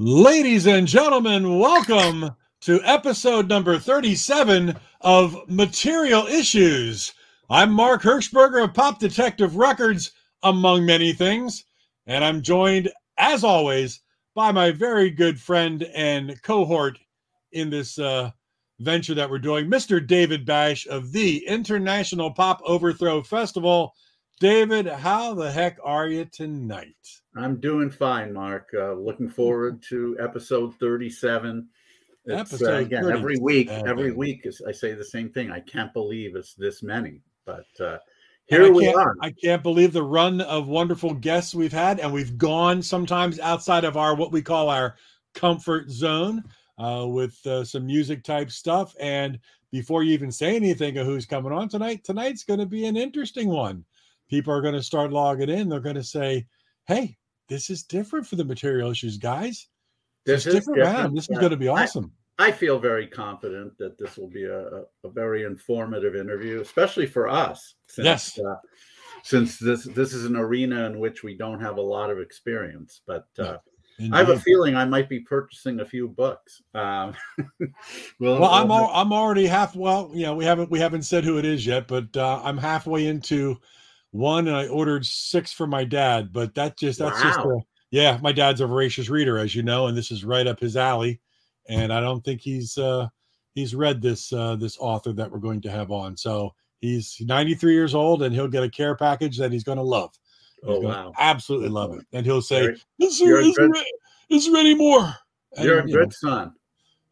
Ladies and gentlemen, welcome to episode number 37 of Material Issues. I'm Mark Hershberger of Pop Detective Records, among many things, and I'm joined, as always, by my very good friend and cohort in this uh, venture that we're doing, Mr. David Bash of the International Pop Overthrow Festival. David, how the heck are you tonight? I'm doing fine, Mark. Uh, looking forward to episode 37. It's, Episode uh, again, every week, 37. every week is, I say the same thing. I can't believe it's this many, but uh, here we are. I can't believe the run of wonderful guests we've had, and we've gone sometimes outside of our what we call our comfort zone uh, with uh, some music type stuff. And before you even say anything of who's coming on tonight, tonight's going to be an interesting one. People are going to start logging in. They're going to say, "Hey, this is different for the material issues, guys. This It's is different, man. different. This is Uh, going to be awesome." I feel very confident that this will be a, a, very informative interview, especially for us. Since, Yes. Uh, since this this is an arena in which we don't have a lot of experience, but uh, I have a feeling I might be purchasing a few books. Um, well, Well, I'm al- I'm already half. Well, you know, we haven't we haven't said who it is yet, but uh, I'm halfway into one, and I ordered six for my dad. But that just that's just a, yeah. My dad's a voracious reader, as you know, and this is right up his alley. And I don't think he's uh, he's read this uh, this author that we're going to have on. So he's 93 years old, and he'll get a care package that he's going to love. He's Oh gonna wow! absolutely love it, and he'll say, "Is there, is, good- there, is there any more?" And, You're a you know, good son.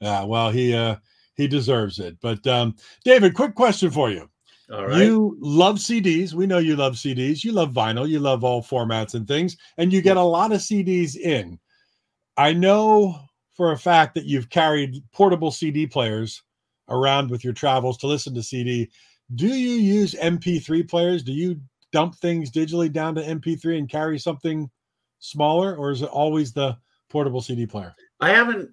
yeah, well, he uh he deserves it. But um David, quick question for you. All right. You love CDs. We know you love CDs. You love vinyl. You love all formats and things, and you get a lot of CDs in. I know for a fact that you've carried portable CD players around with your travels to listen to CD. Do you use MP3 players? Do you dump things digitally down to MP3 and carry something smaller, or is it always the portable CD player I haven't.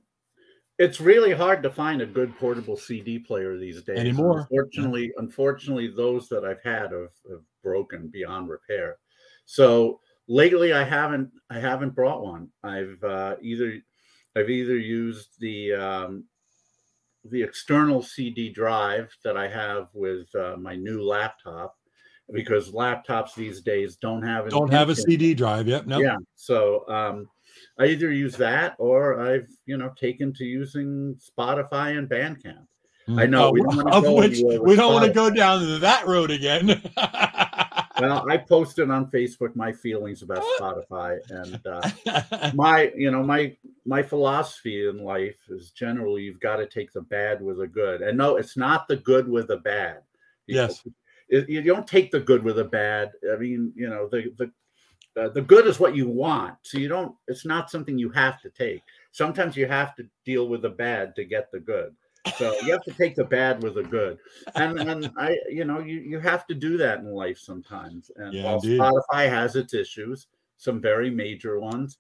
It's really hard to find a good portable CD player these days. Anymore. Unfortunately, unfortunately, those that I've had have, have broken beyond repair. So lately, I haven't. I haven't brought one. I've uh, either. I've either used the um, the external CD drive that I have with uh, my new laptop, because laptops these days don't have don't have a CD drive. Yep. No. yeah. So um, I either use that or I've you know taken to using Spotify and Bandcamp. I know, we don't wanna of go which we don't want to go down that road again. Well, I posted on Facebook my feelings about Spotify and uh, my you know my my philosophy in life is generally you've got to take the bad with the good. And no, it's not the good with the bad. You- Yes. it- you don't take the good with the bad. I mean, you know, the the uh, the good is what you want. So you don't. It's not something you have to take. Sometimes you have to deal with the bad to get the good. So you have to take the bad with the good, and and I, you know, you you have to do that in life sometimes. And Yeah, while indeed. Spotify has its issues, some very major ones,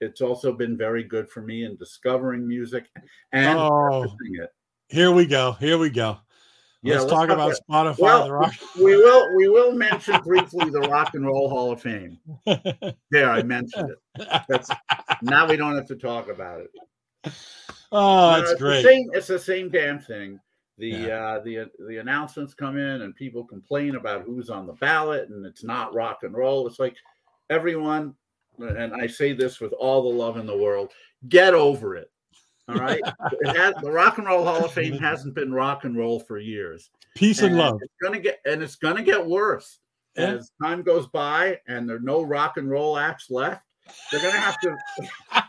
it's also been very good for me in discovering music and oh, it. here we go. Here we go. Yeah, let's, let's talk talk about about- Spotify. Well, the rock. we will we will mention briefly the Rock and Roll Hall of Fame. There, I mentioned it. That's now we don't have to talk about it. oh, that's it's great. The same, it's the same damn thing. The Yeah. uh, the the announcements come in and people complain about who's on the ballot and it's not rock and roll. It's like everyone, and I say this with all the love in the world, get over it. All right, it has, the Rock and Roll Hall of Fame hasn't been rock and roll for years. Peace and love. It's gonna get and it's gonna get worse Yeah. as time goes by and there are no rock and roll acts left. They're gonna have to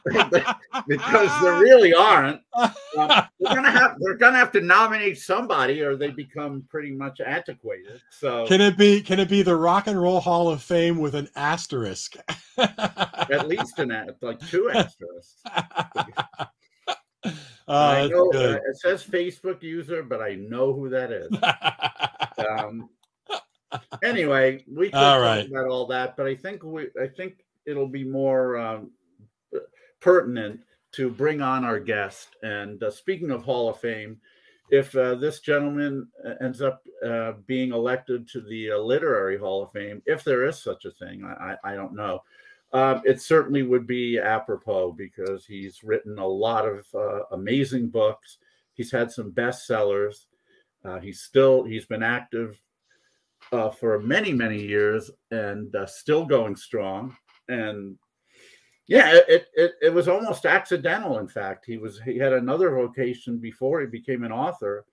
because there really aren't. Um, they're gonna have they're gonna have to nominate somebody or they become pretty much antiquated. So Can it be? Can it be the Rock and Roll Hall of Fame with an asterisk? at least an like two asterisks. I know, uh, good. it says Facebook user, but I know who that is. Um, anyway, we could All talk right. about all that, but I think we I think it'll be more um, pertinent to bring on our guest. And uh, speaking of Hall of Fame, if uh, this gentleman uh, ends up uh, being elected to the uh, Literary Hall of Fame, if there is such a thing, I I don't know. Um, it certainly would be apropos because he's written a lot of uh, amazing books. He's had some bestsellers. Uh, he's still he's been active uh, for many many years and uh, still going strong. And yeah, it, it it was almost accidental. In fact, he was he had another vocation before he became an author,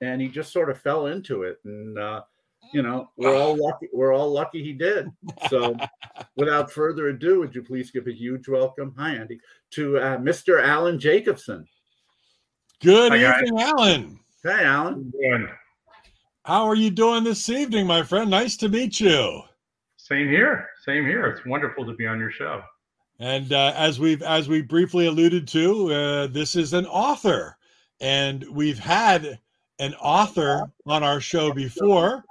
and he just sort of fell into it. And uh, you know, we're all lucky. We're all lucky he did. So, without further ado, would you please give a huge welcome? Hi, Andy, to uh, Mr. Alan Jacobson. Good Hi, evening, guys. Alan. Hey, Alan. How are you doing this evening, my friend? Nice to meet you. Same here. Same here. It's wonderful to be on your show. And uh, as we've as we briefly alluded to, uh, this is an author, and we've had an author on our show before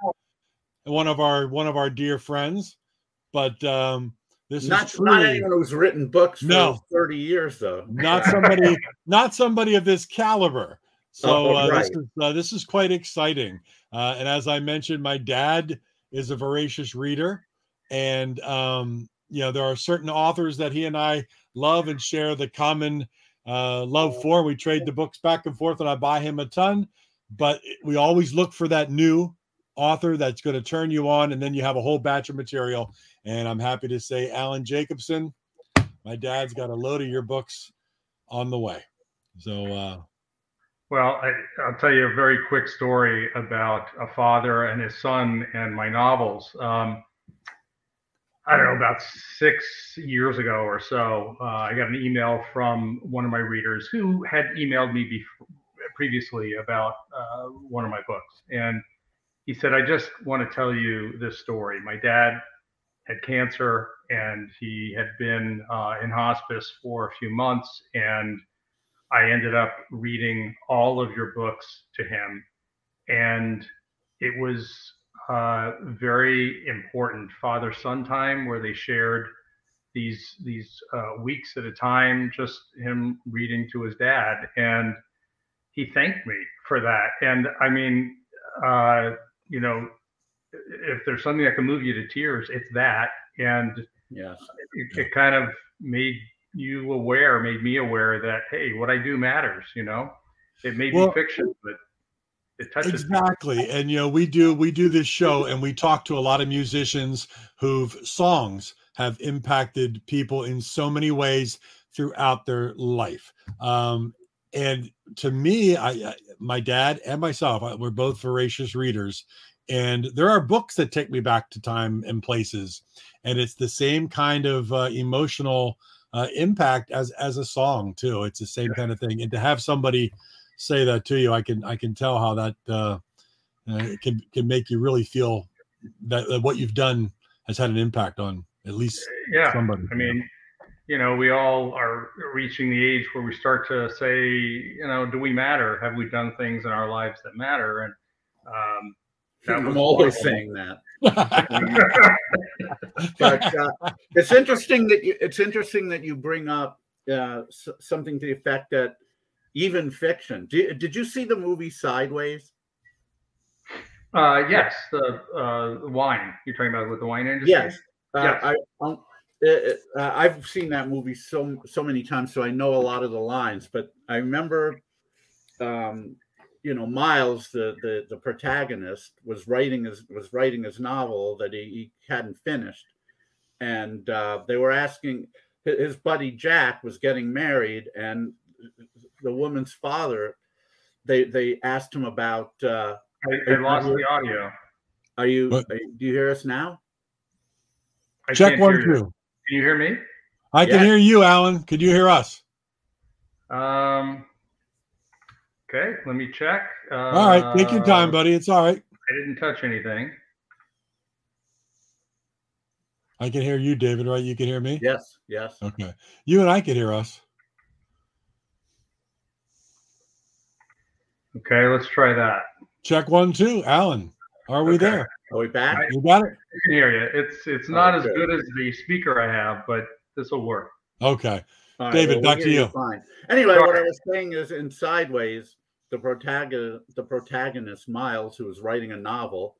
one of our one of our dear friends. But um, this not, is truly, not anyone who's written books for no, 30 years though. Not somebody not somebody of this caliber. So oh, uh, right. this is uh, this is quite exciting. Uh, and as I mentioned, my dad is a voracious reader, and um, you know there are certain authors that he and I love and share the common uh, love for. We trade the books back and forth, and I buy him a ton. But we always look for that new author that's going to turn you on, and then you have a whole batch of material. And I'm happy to say, Alan Jacobson, my dad's got a load of your books on the way. So, uh, well, I, will tell you a very quick story about a father and his son and my novels. Um, I don't know, about six years ago or so, uh, I got an email from one of my readers who had emailed me before, previously about uh, one of my books. And he said, I just want to tell you this story. My dad had cancer and he had been uh, in hospice for a few months. And I ended up reading all of your books to him. And it was uh, very important father son time where they shared these these uh, weeks at a time just him reading to his dad and he thanked me for that and i mean uh, you know, if there's something that can move you to tears, it's that. And yes, it, it kind of made you aware, made me aware that hey, what I do matters. You know, it may well, be fiction, but it touches exactly. Me. And you know, we do we do this show, and we talk to a lot of musicians who've songs have impacted people in so many ways throughout their life. Um, and to me, I, I my dad and myself, I, we're both voracious readers, and there are books that take me back to time and places, and it's the same kind of uh, emotional uh, impact as as a song too. It's the same kind of thing, and to have somebody say that to you, I can I can tell how that uh, uh can can make you really feel that, that what you've done has had an impact on at least yeah. somebody. I mean, you know, we all are reaching the age where we start to say, you know, do we matter? Have we done things in our lives that matter? And um, I'm always saying that. but uh, it's interesting that you, it's interesting that you bring up uh, something to the effect that even fiction. Did, did you see the movie Sideways? Uh, yes, the uh, wine. You're talking about with the wine industry. Yes. Uh, yes. I, um, it, uh, I've seen that movie so so many times, so I know a lot of the lines. But I remember, um, you know, Miles, the, the the protagonist, was writing his was writing his novel that he, he hadn't finished, and uh, they were asking his buddy Jack was getting married, and the woman's father, they they asked him about. Uh, I, I lost the audio. Are you? Are, do you hear us now? I Check one two. Can you hear me? I can hear you, Alan. Could you hear us? Um. Okay, let me check. Uh, all right, take your time, buddy. It's all right. I didn't touch anything. I can hear you, David. Right? You can hear me. Yes. Yes. Okay. You and I can hear us. Okay, let's try that. Check one, two. Alan, are we okay. there? Are we back? You got it. I can hear you. It's it's not as good as the speaker I have, but this will work. Okay, right, David, well, back to you. Fine. Anyway, Sorry. what I was saying is, in Sideways, the protagonist, the protagonist Miles, who was writing a novel,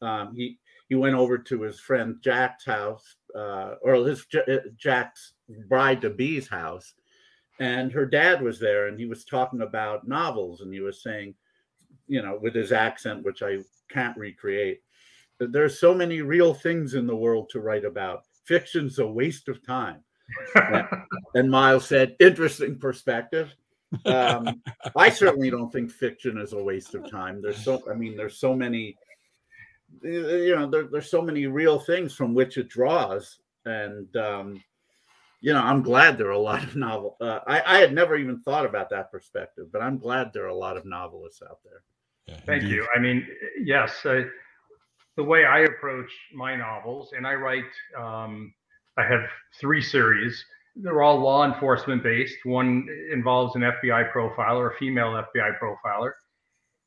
um, he he went over to his friend Jack's house, uh, or his Jack's bride to be's house, and her dad was there, and he was talking about novels, and he was saying, you know, with his accent, which I can't recreate, that there's so many real things in the world to write about. Fiction's a waste of time. and, and Miles said, interesting perspective. Um, I certainly don't think fiction is a waste of time. There's so, I mean, there's so many, you know, there, there's so many real things from which it draws, and um, you know, I'm glad there are a lot of novel. Uh, I, I had never even thought about that perspective, but I'm glad there are a lot of novelists out there. Yeah, Thank you. I mean, yes, uh, the way I approach my novels, and I write, um, I have three series. They're all law enforcement based. One involves an FBI profiler, a female FBI profiler,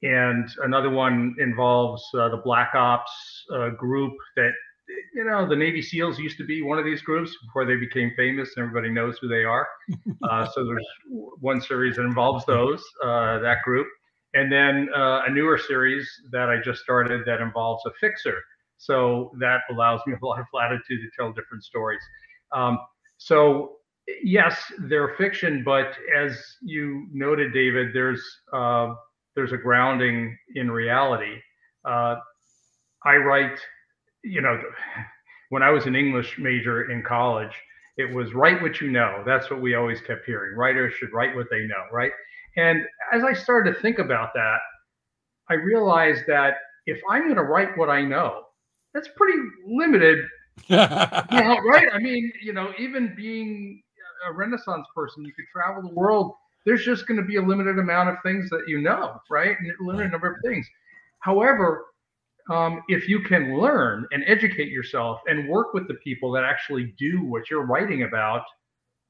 and another one involves uh, the Black Ops uh, group that, you know, the Navy SEALs used to be one of these groups before they became famous and everybody knows who they are. Uh, so there's one series that involves those, uh, that group and then uh, a newer series that I just started that involves a fixer. So that allows me a lot of latitude to tell different stories. Um, so yes, they're fiction, but as you noted, David, there's uh, there's a grounding in reality. Uh, I write, you know, when I was an English major in college, it was write what you know. That's what we always kept hearing. Writers should write what they know, right? And as I started to think about that, I realized that if I'm going to write what I know, that's pretty limited. right? I mean, you know, even being a Renaissance person, you could travel the world. There's just going to be a limited amount of things that you know, right? And a limited number of things. However, um, if you can learn and educate yourself and work with the people that actually do what you're writing about,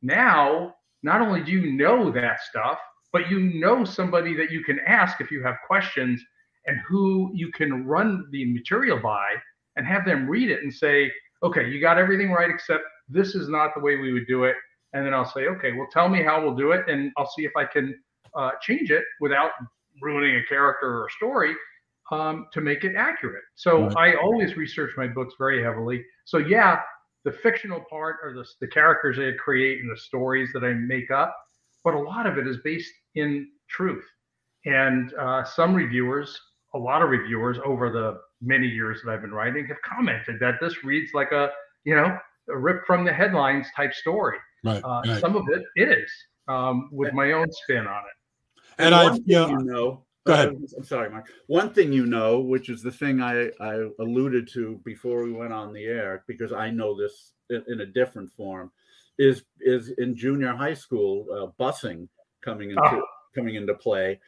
now not only do you know that stuff, but you know somebody that you can ask if you have questions and who you can run the material by and have them read it and say, okay, you got everything right, except this is not the way we would do it. And then I'll say, okay, well, tell me how we'll do it, and I'll see if I can uh, change it without ruining a character or a story um, to make it accurate. So right. I always research my books very heavily. So yeah, the fictional part or the, the characters I create and the stories that I make up but a lot of it is based in truth. And uh, some reviewers, a lot of reviewers over the many years that I've been writing have commented that this reads like a, you know, a rip from the headlines type story. Right. Uh, right. Some of it, it is um, with my own spin on it. And, and I, you know, you know Go ahead. I'm sorry, Mark. One thing you know, which is the thing I, I alluded to before we went on the air, because I know this in, in a different form, is is in junior high school uh, busing coming into oh. coming into play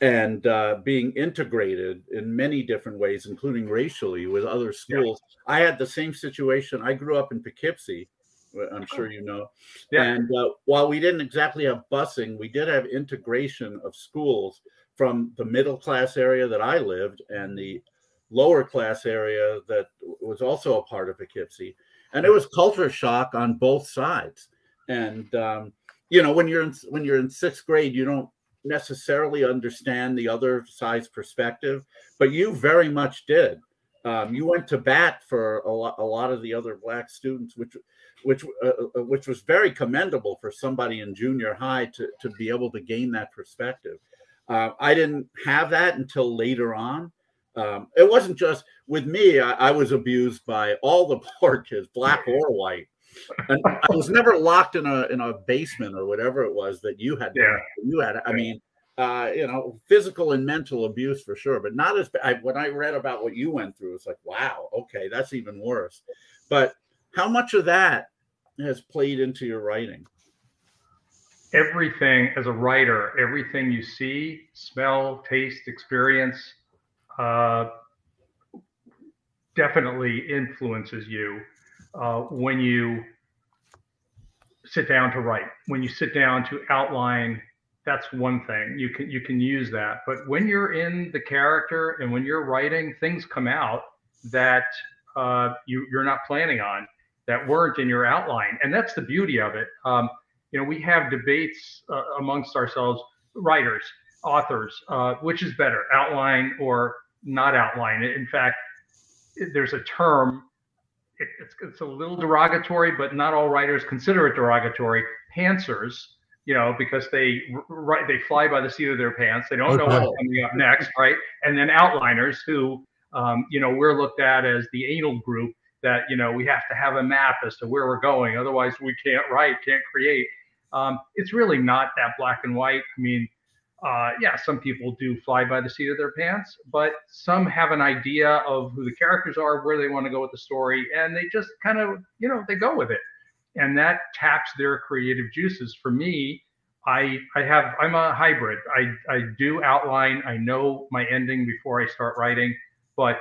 and uh, being integrated in many different ways, including racially with other schools. Yeah. I had the same situation. I grew up in Poughkeepsie, I'm sure you know. Yeah. And uh, while we didn't exactly have busing, we did have integration of schools from the middle class area that I lived and the lower class area that was also a part of Poughkeepsie and it was culture shock on both sides. And um, you know, when you're in when you're in sixth grade, you don't necessarily understand the other side's perspective, but you very much did. Um, you went to bat for a lot, a lot of the other black students, which, which, uh, uh, which was very commendable for somebody in junior high to to be able to gain that perspective. Uh, I didn't have that until later on, um, it wasn't just with me. I, I, was abused by all the poor kids, black or white. And I was never locked in a in a basement or whatever it was that you had. Yeah. You had. I mean, uh, you know, physical and mental abuse for sure, but not as bad. When I read about what you went through, it's like, wow, okay, that's even worse. But how much of that has played into your writing? Everything as a writer, everything you see, smell, taste, experience uh, definitely influences you uh, when you sit down to write. When you sit down to outline, that's one thing you can you can use that. But when you're in the character and when you're writing, things come out that uh, you you're not planning on that weren't in your outline, and that's the beauty of it. Um, you know, we have debates uh, amongst ourselves, writers, authors, uh, which is better, outline or not outline. In fact, there's a term. It, it's it's a little derogatory, but not all writers consider it derogatory. Pantsers, you know, because they right they fly by the seat of their pants. They don't okay. know what's coming up next, right? And then outliners who, um, you know, we're looked at as the anal group that you know we have to have a map as to where we're going, otherwise we can't write, can't create. Um, it's really not that black and white. I mean, uh, yeah, some people do fly by the seat of their pants, but some have an idea of who the characters are, where they want to go with the story, and they just kind of, you know, they go with it, and that taps their creative juices. For me, I I have I'm a hybrid. I I do outline. I know my ending before I start writing, but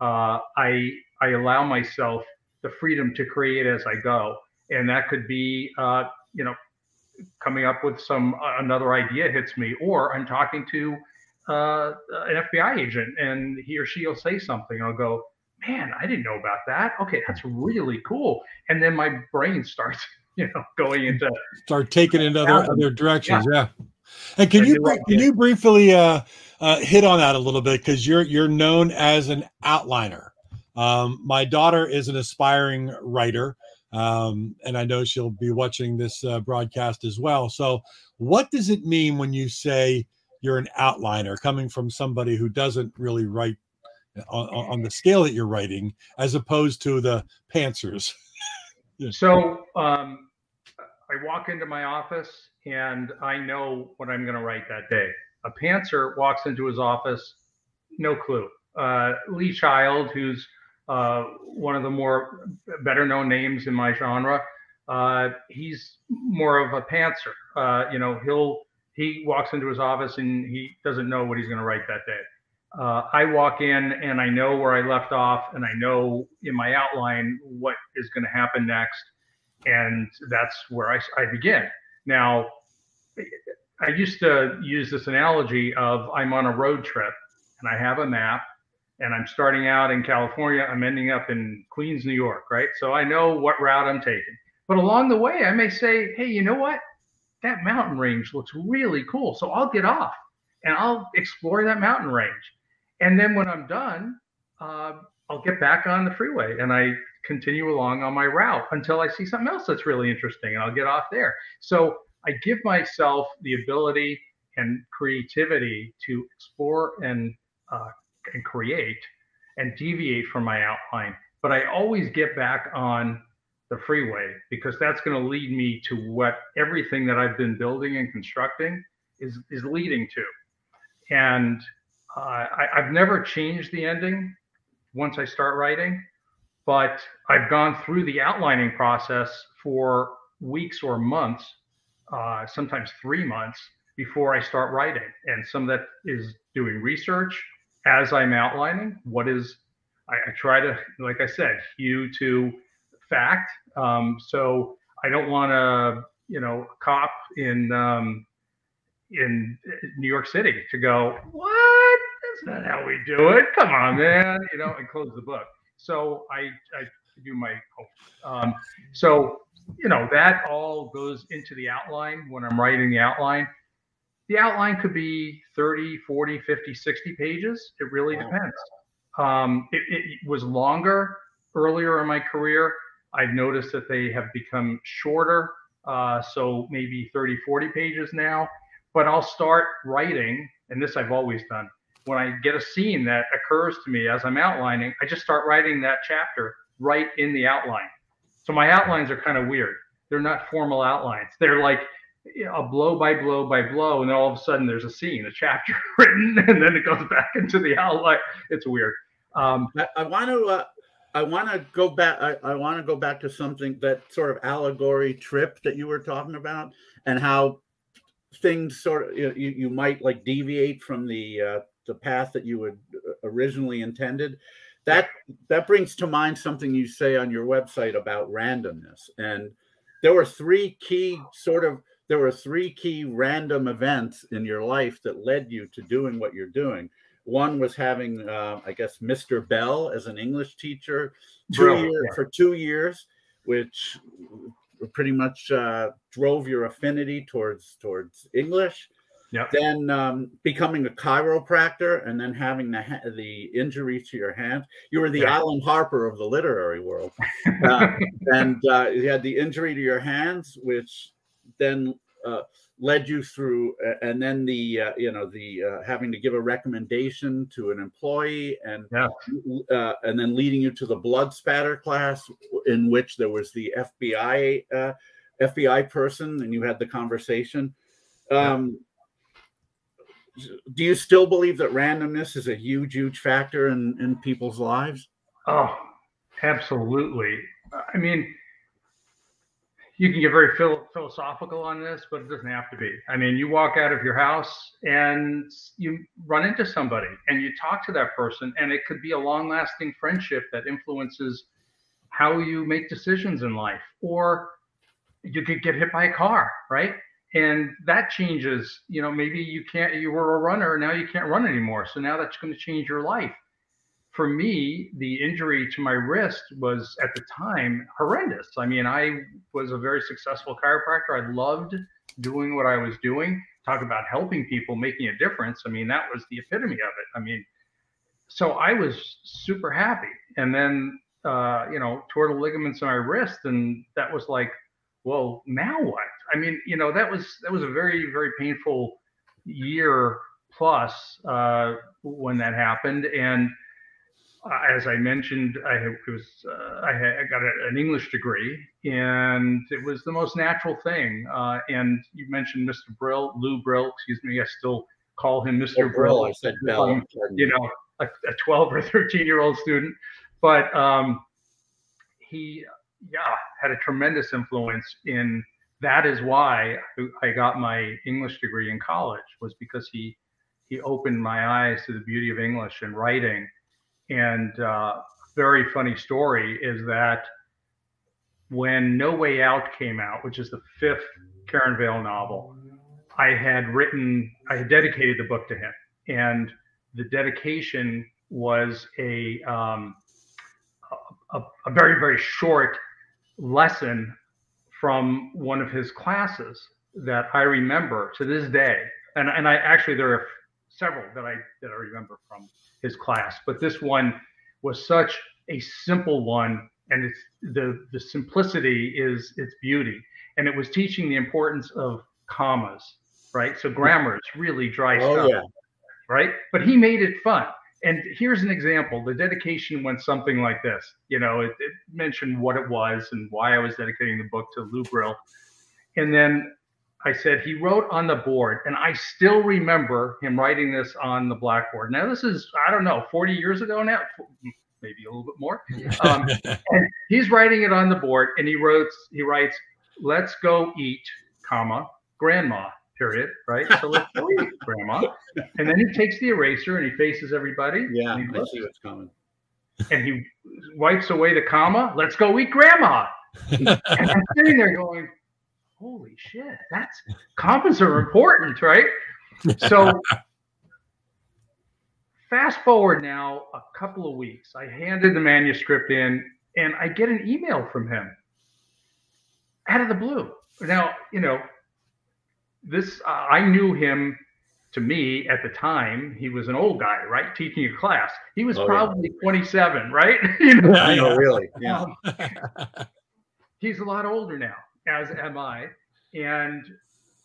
uh, I I allow myself the freedom to create as I go, and that could be, uh, you know, coming up with some uh, another idea hits me, or I'm talking to uh, an FBI agent and he or she will say something. I'll go, man, I didn't know about that. Okay, that's really cool. And then my brain starts, you know, going into start taking in other other directions. Yeah. yeah. And can you can you briefly uh, uh, hit on that a little bit because you're you're known as an outliner. Um, my daughter is an aspiring writer um, and I know she'll be watching this uh, broadcast as well. So, what does it mean when you say you're an outliner, coming from somebody who doesn't really write uh, on, on the scale that you're writing, as opposed to the pantsers? so, um, I walk into my office and I know what I'm going to write that day. A pantser walks into his office, no clue. Uh, Lee Child, who's uh, one of the more better known names in my genre. Uh, he's more of a pantser. Uh, you know, he'll he walks into his office and he doesn't know what he's going to write that day. Uh, I walk in and I know where I left off, and I know in my outline what is going to happen next, and that's where I, I begin. Now, I used to use this analogy of I'm on a road trip and I have a map and I'm starting out in California. I'm ending up in Queens, New York, right? So I know what route I'm taking. But along the way, I may say, hey, you know what? That mountain range looks really cool. So I'll get off and I'll explore that mountain range. And then when I'm done, uh, I'll get back on the freeway and I continue along on my route until I see something else that's really interesting and I'll get off there. So I give myself the ability and creativity to explore and uh, and create and deviate from my outline. But I always get back on the freeway because that's going to lead me to what everything that I've been building and constructing is is leading to. And uh, I, I've never changed the ending once I start writing, but I've gone through the outlining process for weeks or months, uh, sometimes three months before I start writing. And some of that is doing research, as I'm outlining, what is I, I try to, like I said, hew to fact. Um, so I don't want to, you know, cop in um, in New York City to go, what? That's not how we do it. Come on, man. You know, and close the book. So I, I do my Um, so, you know, that all goes into the outline when I'm writing the outline the outline could be 30 40 50 60 pages. It really wow. depends. Um, it, it, was longer earlier in my career. I've noticed that they have become shorter uh, so maybe 30 40 pages now. But i'll start writing and this i've always done. When i get a scene that occurs to me as i'm outlining i just start writing that chapter right in the outline. So my outlines are kind of weird. They're not formal outlines. They're like a blow by blow by blow, and then all of a sudden there's a scene, a chapter written, and then it goes back into the outline. It's weird. Um, I, want to. Uh, I want to go back. I, I want to go back to something that sort of allegory trip that you were talking about, and how things sort of you, you might like deviate from the uh, the path that you had uh, originally intended. That that brings to mind something you say on your website about randomness, and there were three key sort of there were three key random events in your life that led you to doing what you're doing. One was having, uh, I guess, Mr. Bell as an English teacher two yeah. for two years, which pretty much uh, drove your affinity towards towards English. Yep. Then um, becoming a chiropractor and then having the the injury to your hand. You were the Yeah. Alan Harper of the literary world, uh, and uh, you had the injury to your hands, which then uh, led you through, and then the uh, you know the uh, having to give a recommendation to an employee, and Yeah. uh, and then leading you to the blood spatter class, in which there was the FBI uh, FBI person, and you had the conversation. Yeah. Um, do you still believe that randomness is a huge, huge factor in in people's lives? Oh, absolutely. I mean, you can get very phil- philosophical on this, but it doesn't have to be. I mean, you walk out of your house and you run into somebody and you talk to that person, and it could be a long lasting friendship that influences how you make decisions in life. Or you could get hit by a car, right? And that changes, you know, maybe you can't, you were a runner, now you can't run anymore. So now that's going to change your life for me, the injury to my wrist was at the time horrendous. I mean, I was a very successful chiropractor. I loved doing what I was doing. Talk about helping people, making a difference. I mean, that was the epitome of it. I mean, so I was super happy. And then, uh, you know, tore the ligaments in my wrist, and that was like, well, now what? I mean, you know, that was that was a very very painful year plus uh, when that happened, and as I mentioned, I was uh, I, had, I got a, an English degree, and it was the most natural thing. Uh, and you mentioned Mr. Brill, Lou Brill, excuse me. I still call him Mr. Oh, Brill. I said Bell. Um, you know, a, a 12 or 13 year old student, but um, he, yeah, had a tremendous influence in. That is why I got my English degree in college was because he he opened my eyes to the beauty of English and writing and uh, very funny story is that when No Way Out came out, which is the fifth Karen Vail novel, I had written, I had dedicated the book to him, and the dedication was a um, a, a very very short lesson from one of his classes that I remember to this day, and and I actually there are several that I that I remember from his class, but this one was such a simple one, and it's the the simplicity is its beauty, and it was teaching the importance of commas, right? So grammar is really dry Oh stuff, yeah. right? But he made it fun. And here's an example. The dedication went something like this. You know, it, it mentioned what it was and why I was dedicating the book to Lou Brill. And then I said he wrote on the board, and I still remember him writing this on the blackboard. Now this is I don't know, 40 years ago now, maybe a little bit more. Um, and he's writing it on the board, and he wrote he writes, "Let's go eat, comma grandma." Period. Right. So let's go eat, grandma. And then he takes the eraser and he faces everybody. Yeah, and he I see what's coming. and he wipes away the comma. Let's go eat, grandma. And I'm sitting there going, holy shit, that's commas are important, right? So fast forward now a couple of weeks. I handed the manuscript in and I get an email from him out of the blue. Now, you know, this uh, I knew him to me at the time, he was an old guy, right? Teaching a class. He was Oh, yeah. probably 27, right? you know, I know, really. Yeah. um, he's a lot older now, as am I. And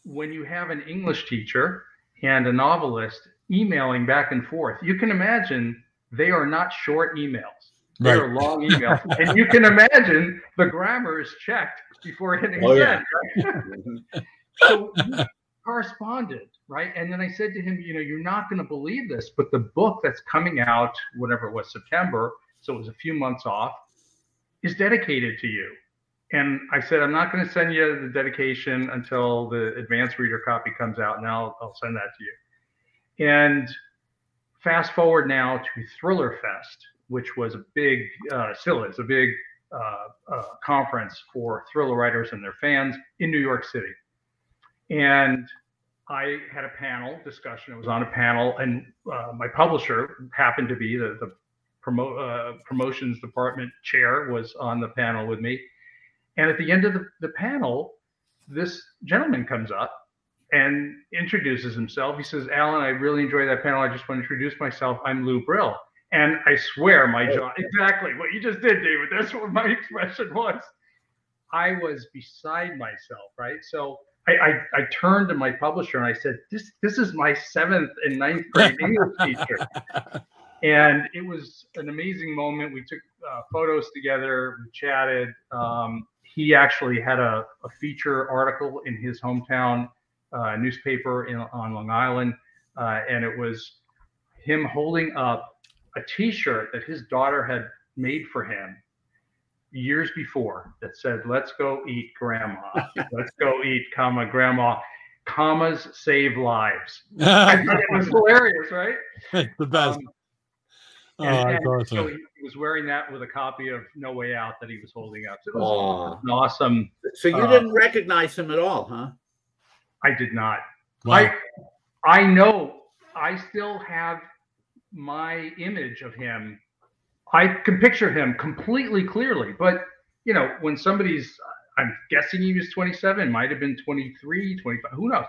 when you have an English teacher and a novelist emailing back and forth, you can imagine they are not short emails. They Right. are long emails. and you can imagine the grammar is checked before hitting Oh, yeah. send. Right? Mhm. so we corresponded, right? And then I said to him, you know, you're not going to believe this, but the book that's coming out, whatever it was, September, so it was a few months off, is dedicated to you. And I said, I'm not going to send you the dedication until the advanced reader copy comes out, and I'll, I'll send that to you. And fast forward now to Thriller Fest, which was a big, uh, still is a big uh, uh, conference for thriller writers and their fans in New York City. And I had a panel discussion. I was on a panel, and uh, my publisher happened to be the, the promo, uh, promotions department chair was on the panel with me. And at the end of the, the panel, this gentleman comes up and introduces himself. He says, Alan, I really enjoyed that panel. I just want to introduce myself. I'm Lou Brill. And I swear my jaw, exactly what you just did, David. That's what my expression was. I was beside myself, right? So I, I, I, turned to my publisher and I said, "This this is my seventh and ninth grade English teacher," and it was an amazing moment. We took uh, photos together, we chatted. Um, he actually had a, a, feature article in his hometown uh, newspaper in, on Long Island, uh, and it was him holding up a T-shirt that his daughter had made for him years before that said, "Let's go eat grandma. Let's go eat, comma grandma." Commas save lives. it was hilarious, right? the best. Um, oh, and, awesome. So he was wearing that with a copy of No Way Out that he was holding up. So it was, an awesome. So you uh, didn't recognize him at all, huh? I did not. Wow. I I know I still have my image of him I can picture him completely clearly. But, you know, when somebody's, I'm guessing he was 27, might have been 23, 25, who knows?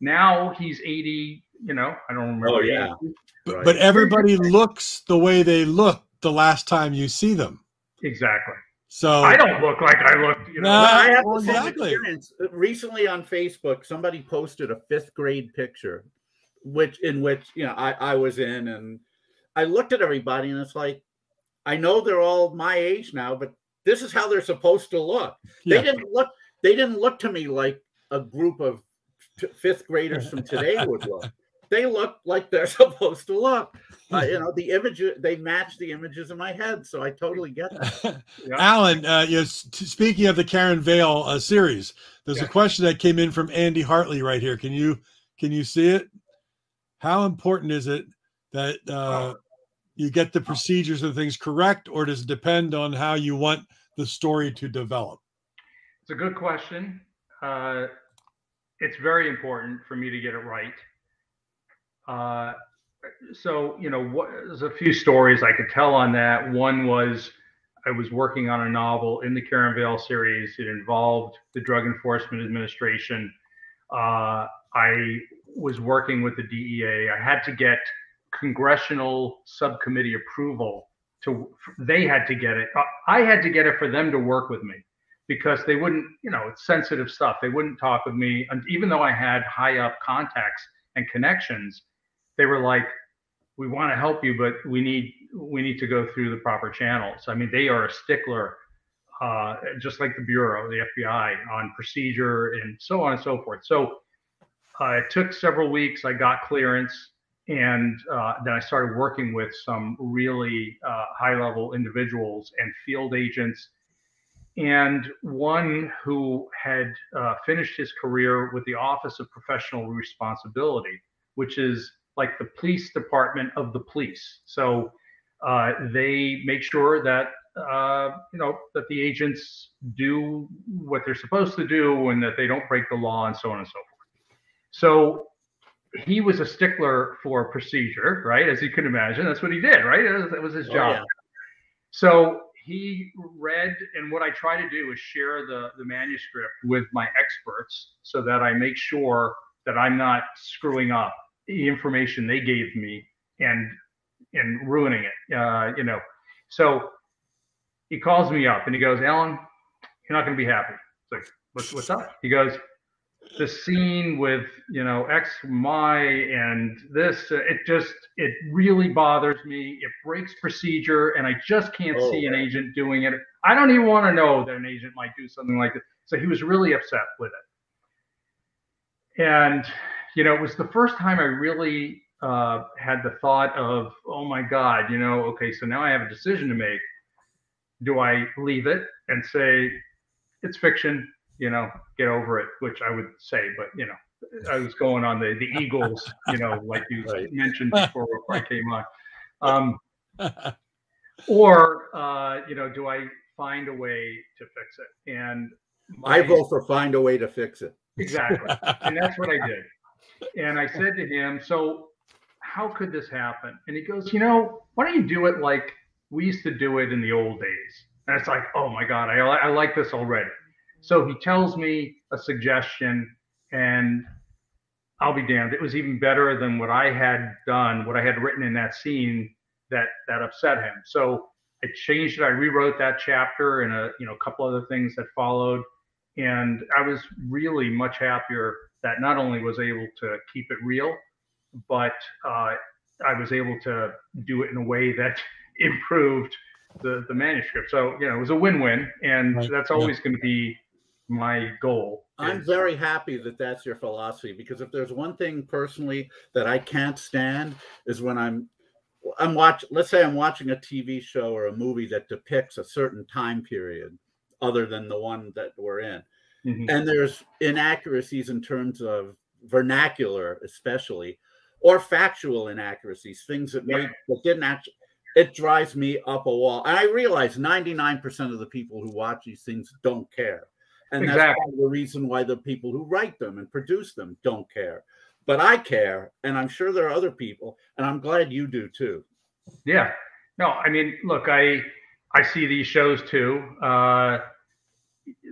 Now he's 80, you know, I don't remember. Oh, yeah. But, but everybody looks the way they look the last time you see them. Exactly. So I don't look like I look. You know, I have well, the exactly. experience. Uh, recently on Facebook, somebody posted a fifth grade picture, which in which you know I, I was in, and I looked at everybody, and it's like I know they're all my age now, but this is how they're supposed to look. Yeah. They didn't look. They didn't look to me like a group of t- fifth graders from today would look. They look like they're supposed to look. Uh, you know, the image they match the images in my head, so I totally get that. yeah. Alan, uh, you know, speaking of the Karen Vail uh, series, there's yeah. a question that came in from Andy Hartley right here. Can you can you see it? How important is it that uh, you get the procedures and things correct, or does it depend on how you want the story to develop? It's a good question. Uh, it's very important for me to get it right. Uh, so, you know, what, there's a few stories I could tell on that. One was I was working on a novel in the Karen Vail series. It involved the Drug Enforcement Administration. Uh, I was working with the DEA. I had to get congressional subcommittee approval to they had to get it i had to get it for them to work with me because they wouldn't you know it's sensitive stuff they wouldn't talk with me and even though i had high up contacts and connections they were like we want to help you but we need we need to go through the proper channels. I mean they are a stickler uh, just like the bureau the fbi on procedure and so on and so forth. So uh, it took several weeks i got clearance and uh, then I started working with some really uh, high level individuals and field agents, and one who had uh, finished his career with the Office of Professional Responsibility, which is like the police department of the police. So uh, they make sure that uh, you know that the agents do what they're supposed to do and that they don't break the law and so on and so forth. So he was a stickler for procedure, right? As you can imagine, that's what he did, right? That was, his oh, job. Oh, yeah. So he read, and what I try to do is share the, the manuscript with my experts so that I make sure that I'm not screwing up the information they gave me and and ruining it. Uh, you know, so he calls me up and he goes, Alan, you're not going to be happy. It's like, what's, what's up? He goes, the scene with you know X, Y, and this, uh, it just it really bothers me. It breaks procedure, and I just can't oh, see an agent doing it. I don't even want to know that an agent might do something like this. So he was really upset with it, and you know it was the first time I really uh, had the thought of, oh my God, you know, okay, so now I have a decision to make. Do I leave it and say it's fiction? you know, get over it, which I would say, but you know, I was going on the the Eagles, you know, like you right. mentioned before, before I came on. Um, or uh, you know, do I find a way to fix it? And my, I vote for find a way to fix it. Exactly, and that's what I did. And I said to him, "So, how could this happen?" And he goes, "You know, why don't you do it like we used to do it in the old days?" And it's like, "Oh my God, I I like this already." So he tells me a suggestion, and I'll be damned. It was even better than what I had done, what I had written in that scene that that upset him. So I changed it. I rewrote that chapter and a you know a couple other things that followed, and I was really much happier that not only was able to keep it real, but uh, I was able to do it in a way that improved the the manuscript. So you know it was a win-win, and right. that's always yeah. going to be my goal. I'm very happy that that's your philosophy because if there's one thing personally that I can't stand is when I'm I'm watch let's say I'm watching a TV show or a movie that depicts a certain time period other than the one that we're in. Mm-hmm. And there's inaccuracies in terms of vernacular especially or factual inaccuracies, things that made that didn't actually it drives me up a wall. And I realize 99% of the people who watch these things don't care. And exactly. that's the reason why the people who write them and produce them don't care. But I care, and I'm sure there are other people, and I'm glad you do too. Yeah. No, I mean, look, I I see these shows too. Uh,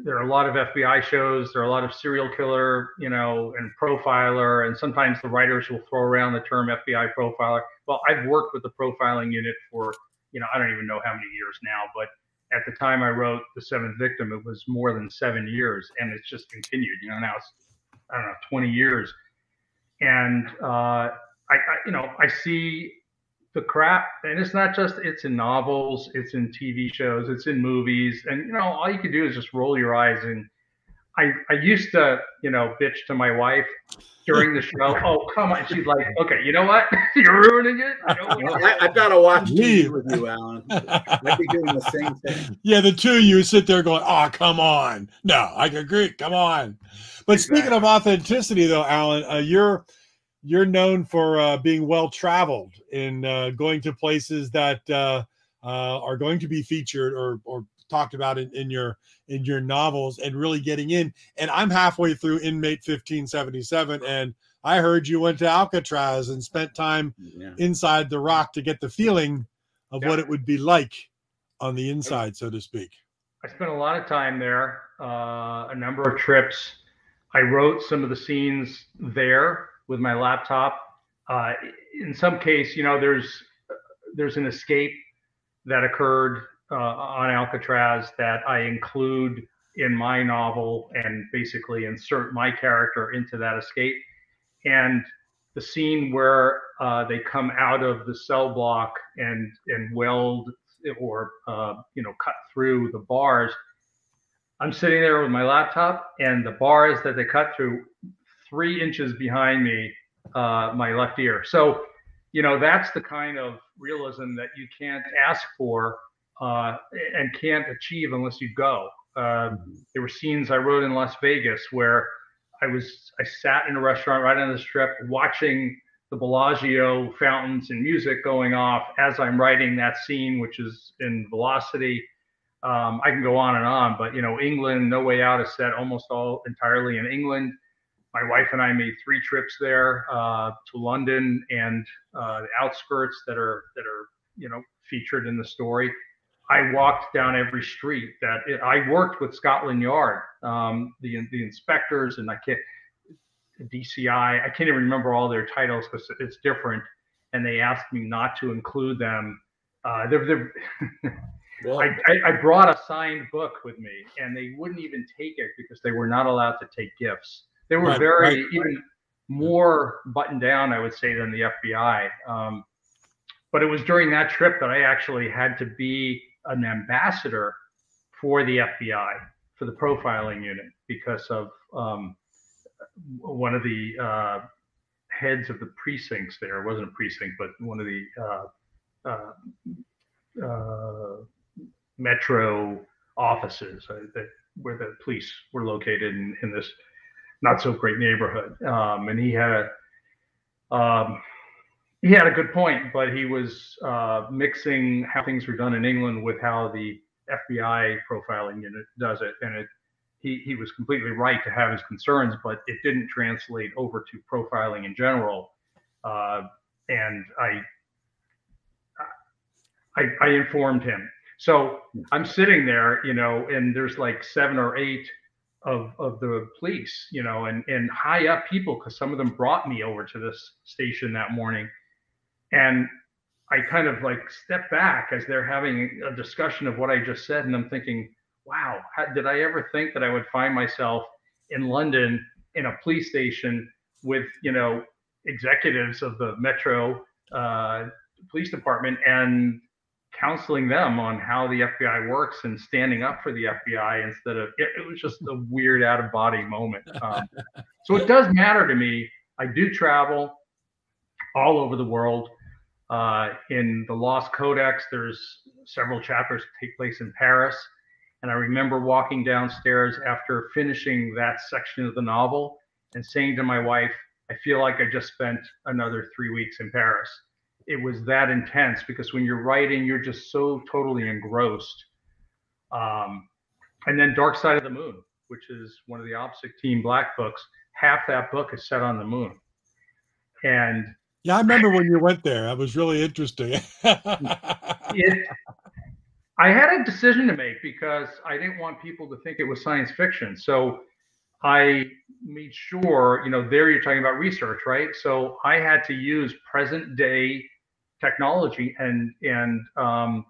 there are a lot of FBI shows. There are a lot of serial killer, you know, and profiler, and sometimes the writers will throw around the term FBI profiler. Well, I've worked with the profiling unit for, you know, I don't even know how many years now, but at the time I wrote The Seventh Victim, it was more than seven years, and it's just continued. You know, now it's I don't know, 20 years, and uh, I, I, you know, I see the crap, and it's not just it's in novels, it's in TV shows, it's in movies, and you know, all you can do is just roll your eyes and I, I used to, you know, bitch to my wife during the show. Oh, come on. She's like, okay, you know what? You're ruining it. I, have got to watch TV with you, Alan. I'd be doing the same thing. Yeah, the two of you sit there going, oh, come on. No, I agree. Come on. But exactly. speaking of authenticity, though, Alan, uh, you're you're known for uh, being well traveled in uh, going to places that uh, uh, are going to be featured or or talked about in, in your in your novels and really getting in. And I'm halfway through Inmate 1577, and I heard you went to Alcatraz and spent time yeah. inside the rock to get the feeling of yeah. what it would be like on the inside, so to speak. I spent a lot of time there, uh, a number of trips. I wrote some of the scenes there with my laptop. Uh, in some case, you know, there's there's an escape that occurred uh, on Alcatraz that I include in my novel and basically insert my character into that escape. And the scene where uh, they come out of the cell block and and weld or uh, you know cut through the bars. I'm sitting there with my laptop, and the bars that they cut through, three inches behind me, uh, my left ear. So, you know, that's the kind of realism that you can't ask for uh, and can't achieve unless you go. Uh, there were scenes I wrote in Las Vegas where I was I sat in a restaurant right on the strip watching the Bellagio fountains and music going off as I'm writing that scene, which is in Velocity. Um, I can go on and on, but you know, England, No Way Out is set almost all entirely in England. My wife and I made three trips there uh, to London and uh, the outskirts that are that are you know featured in the story. I walked down every street that it, I worked with Scotland Yard, um, the the inspectors, and I can't DCI. I can't even remember all their titles because it's different, and they asked me not to include them. Uh, they're, they're well, I, I, I brought a signed book with me, and they wouldn't even take it because they were not allowed to take gifts. They were right, very right, even right. more buttoned down, I would say, than the FBI. Um, but it was during that trip that I actually had to be an ambassador for the FBI for the profiling unit because of um, one of the uh, heads of the precincts there it wasn't a precinct but one of the uh, uh, uh metro offices uh, that where the police were located in, in this not so great neighborhood. Um, and he had a um, he had a good point, but he was uh, mixing how things were done in England with how the FBI profiling unit does it, and it he he was completely right to have his concerns, but it didn't translate over to profiling in general, uh, and I, I I informed him. So I'm sitting there, you know, and there's like seven or eight of of the police, you know, and and high up people because some of them brought me over to this station that morning, and I kind of like step back as they're having a discussion of what I just said, and I'm thinking, wow, how, did I ever think that I would find myself in London in a police station with you know executives of the Metro uh, Police Department and counseling them on how the FBI works and standing up for the FBI instead of it, it was just a weird out of body moment. Um, so it does matter to me. I do travel all over the world. Uh, in the Lost Codex, there's several chapters take place in Paris. And I remember walking downstairs after finishing that section of the novel and saying to my wife, I feel like I just spent another three weeks in Paris it was that intense because when you're writing, you're just so totally engrossed. Um, and then Dark Side of the Moon, which is one of the OPSIG team black books, half that book is set on the moon. And yeah, I remember when you went there. That was really interesting. it, I had a decision to make because I didn't want people to think it was science fiction. So I made sure, you know, there you're talking about research, right? So I had to use present day technology and and um,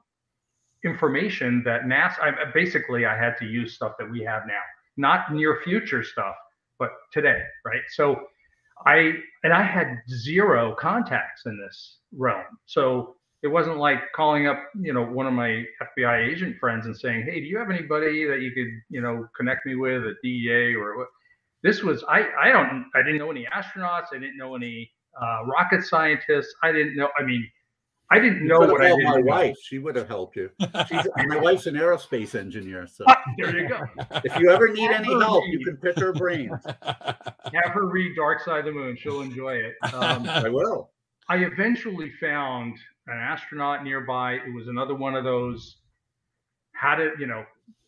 information that NASA. I, basically, I had to use stuff that we have now, not near future stuff, but today, right? So I and I had zero contacts in this realm, so it wasn't like calling up, you know, one of my FBI agent friends and saying, "Hey, do you have anybody that you could, you know, connect me with at DEA or what?" This was I I don't I didn't know any astronauts, I didn't know any uh, rocket scientists, I didn't know. I mean, I didn't know what I did. My wife, she would have helped you. my wife's an aerospace engineer, so there you go. If you ever need any help, you can pick her brains. Have her read Dark Side of the Moon; she'll enjoy it. Um, I will. I eventually found an astronaut nearby. It was another one of those. How did you know?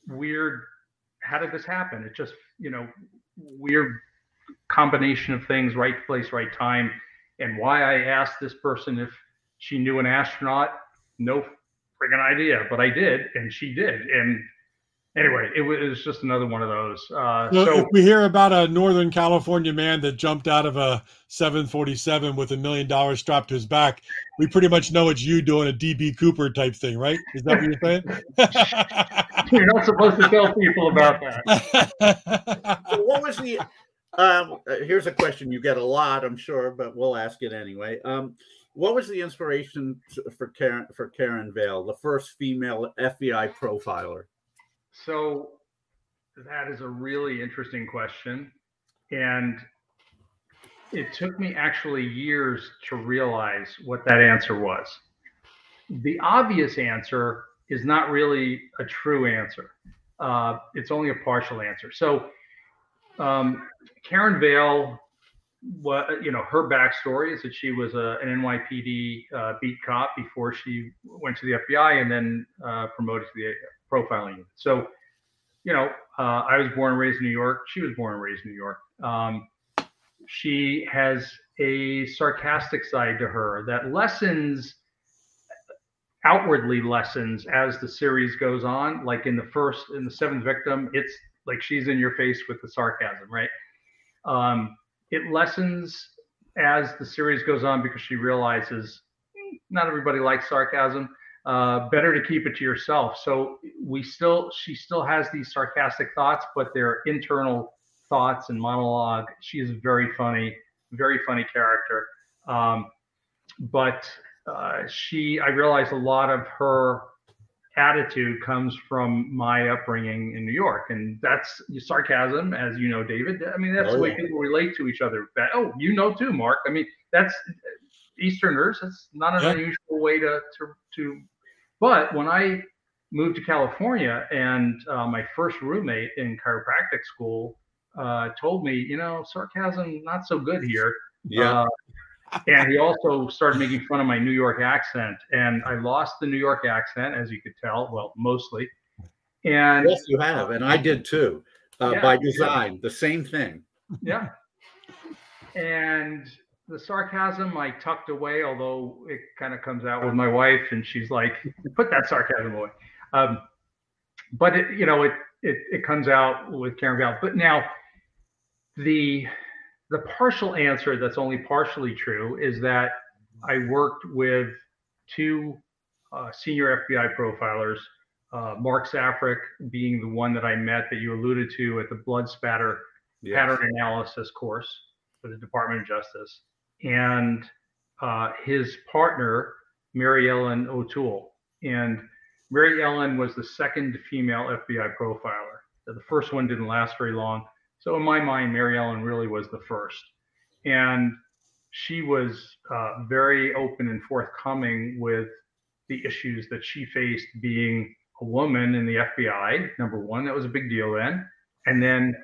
Weird. How did this happen? It just you know, weird combination of things. Right place, right time. And why I asked this person if she knew an astronaut. No friggin' idea, but I did, and she did. And anyway, it was just another one of those. Uh, so, so, if we hear about a Northern California man that jumped out of a 747 with a million dollars strapped to his back, we pretty much know it's you doing a DB Cooper type thing, right? Is that what you're saying? you're not supposed to tell people about that. so what was the? Um, uh, here's a question you get a lot, I'm sure, but we'll ask it anyway. Um, what was the inspiration for Karen for Karen Vail, the first female FBI profiler? So that is a really interesting question, and it took me actually years to realize what that answer was. The obvious answer is not really a true answer. Uh, it's only a partial answer. So um, Karen Vail what you know her backstory is that she was a, an NYPD uh, beat cop before she went to the FBI and then uh, promoted to the profiling unit. So, you know, uh, I was born and raised in New York. She was born and raised in New York. Um, she has a sarcastic side to her that lessens outwardly lessens as the series goes on. Like in the first, in the seventh victim, it's like she's in your face with the sarcasm, right? Um, it lessens as the series goes on because she realizes hmm, not everybody likes sarcasm. Uh, better to keep it to yourself. So we still, she still has these sarcastic thoughts, but they're internal thoughts and monologue. She is a very funny, very funny character. Um, but uh, she, I realized a lot of her attitude comes from my upbringing in New York, and that's sarcasm, as you know, David. I mean, that's oh, the way yeah. people relate to each other. Oh, you know too, Mark. I mean, that's Easterners. That's not an yeah. unusual way to to to. But when I moved to California, and uh, my first roommate in chiropractic school uh, told me, you know, sarcasm not so good here. Yeah. Uh, and he also started making fun of my New York accent, and I lost the New York accent, as you could tell. Well, mostly. And yes, you have, and I did too, uh, yeah, by design. Yeah. The same thing. Yeah. And the sarcasm I tucked away, although it kind of comes out with my wife, and she's like, "Put that sarcasm away." Um, but it, you know, it it, it comes out with Karen Vail. But now the the partial answer that's only partially true is that I worked with two uh, senior FBI profilers, uh, Mark Safarik being the one that I met that you alluded to at the blood spatter yes. pattern analysis course for the Department of Justice, and uh, his partner, Mary Ellen O'Toole. And Mary Ellen was the second female FBI profiler. The first one didn't last very long. So in my mind, Mary Ellen really was the first. And she was uh, very open and forthcoming with the issues that she faced being a woman in the FBI. Number one, that was a big deal then. And then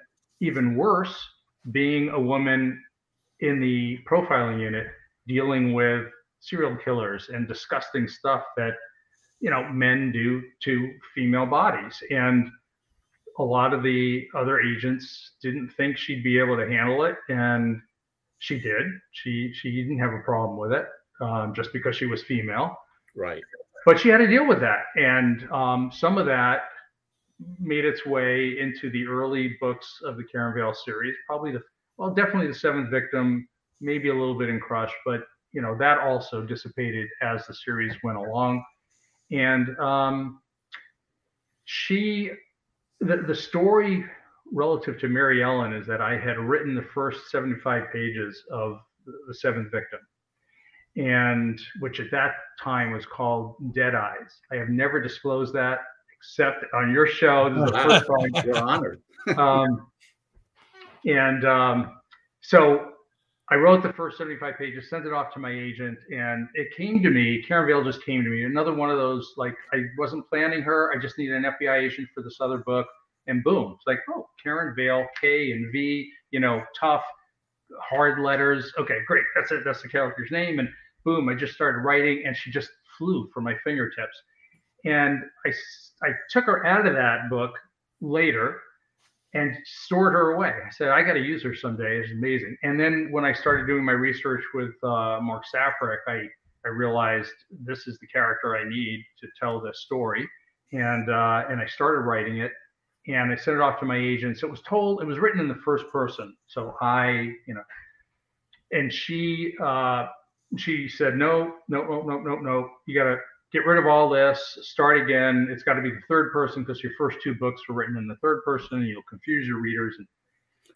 even worse, being a woman in the profiling unit dealing with serial killers and disgusting stuff that you know men do to female bodies and a lot of the other agents didn't think she'd be able to handle it and she did. She she didn't have a problem with it um, just because she was female. Right. But she had to deal with that and um, some of that made its way into the early books of the karen Vail series probably the well definitely the seventh victim maybe a little bit in crush but you know that also dissipated as the series went along. And um, she the, the story relative to mary ellen is that i had written the first 75 pages of the seventh victim. And which at that time was called dead eyes. I have never disclosed that except on your show. This is the first time you're honored. Um, and um, so I wrote the first 75 pages, sent it off to my agent, and it came to me. Karen Vail just came to me. Another one of those, like, I wasn't planning her. I just needed an FBI agent for this other book. And boom, it's like, oh, Karen Vail, K and V, you know, tough, hard letters. Okay, great. That's it. That's the character's name. And boom, I just started writing, and she just flew from my fingertips. And I, I took her out of that book later and stored her away. I said, I got to use her someday. It's amazing. And then when I started doing my research with uh, Mark Safarik, I, I realized this is the character I need to tell this story. And, uh, and I started writing it and I sent it off to my agents. It was told, it was written in the first person. So I, you know, and she, uh, she said, no, no, no, no, no, no, you got to get rid of all this, start again. It's got to be the third person because your first two books were written in the third person and you'll confuse your readers. And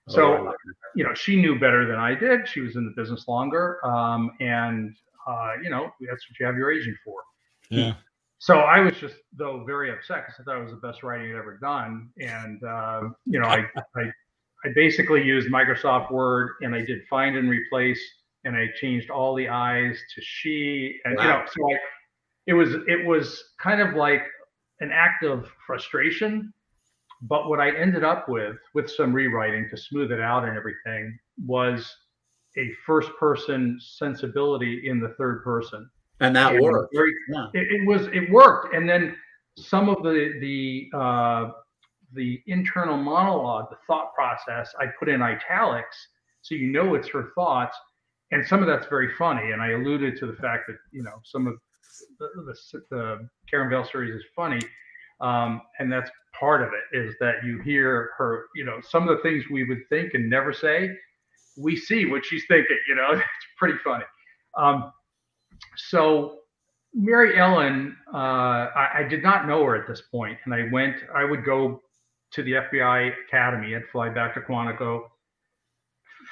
so, oh, you know, she knew better than I did. She was in the business longer. Um, and, uh, you know, that's what you have your agent for. Yeah. So I was just, though, very upset because I thought it was the best writing I'd ever done. And, uh, you know, I, I, I basically used Microsoft Word and I did find and replace and I changed all the I's to she. And, wow. you know, so I, it was it was kind of like an act of frustration but what i ended up with with some rewriting to smooth it out and everything was a first person sensibility in the third person. And that and worked. very, yeah. it, it, was it worked. And then some of the the uh, the internal monologue the thought process i put in italics so you know it's her thoughts. And some of that's very funny. And i alluded to the fact that you know some of the, the, Karen Vail series is funny. Um, and that's part of it is that you hear her, you know, some of the things we would think and never say, we see what she's thinking, you know, it's pretty funny. Um, so Mary Ellen, uh, I, I, did not know her at this point, and I went. I would go to the FBI Academy. I'd fly back to Quantico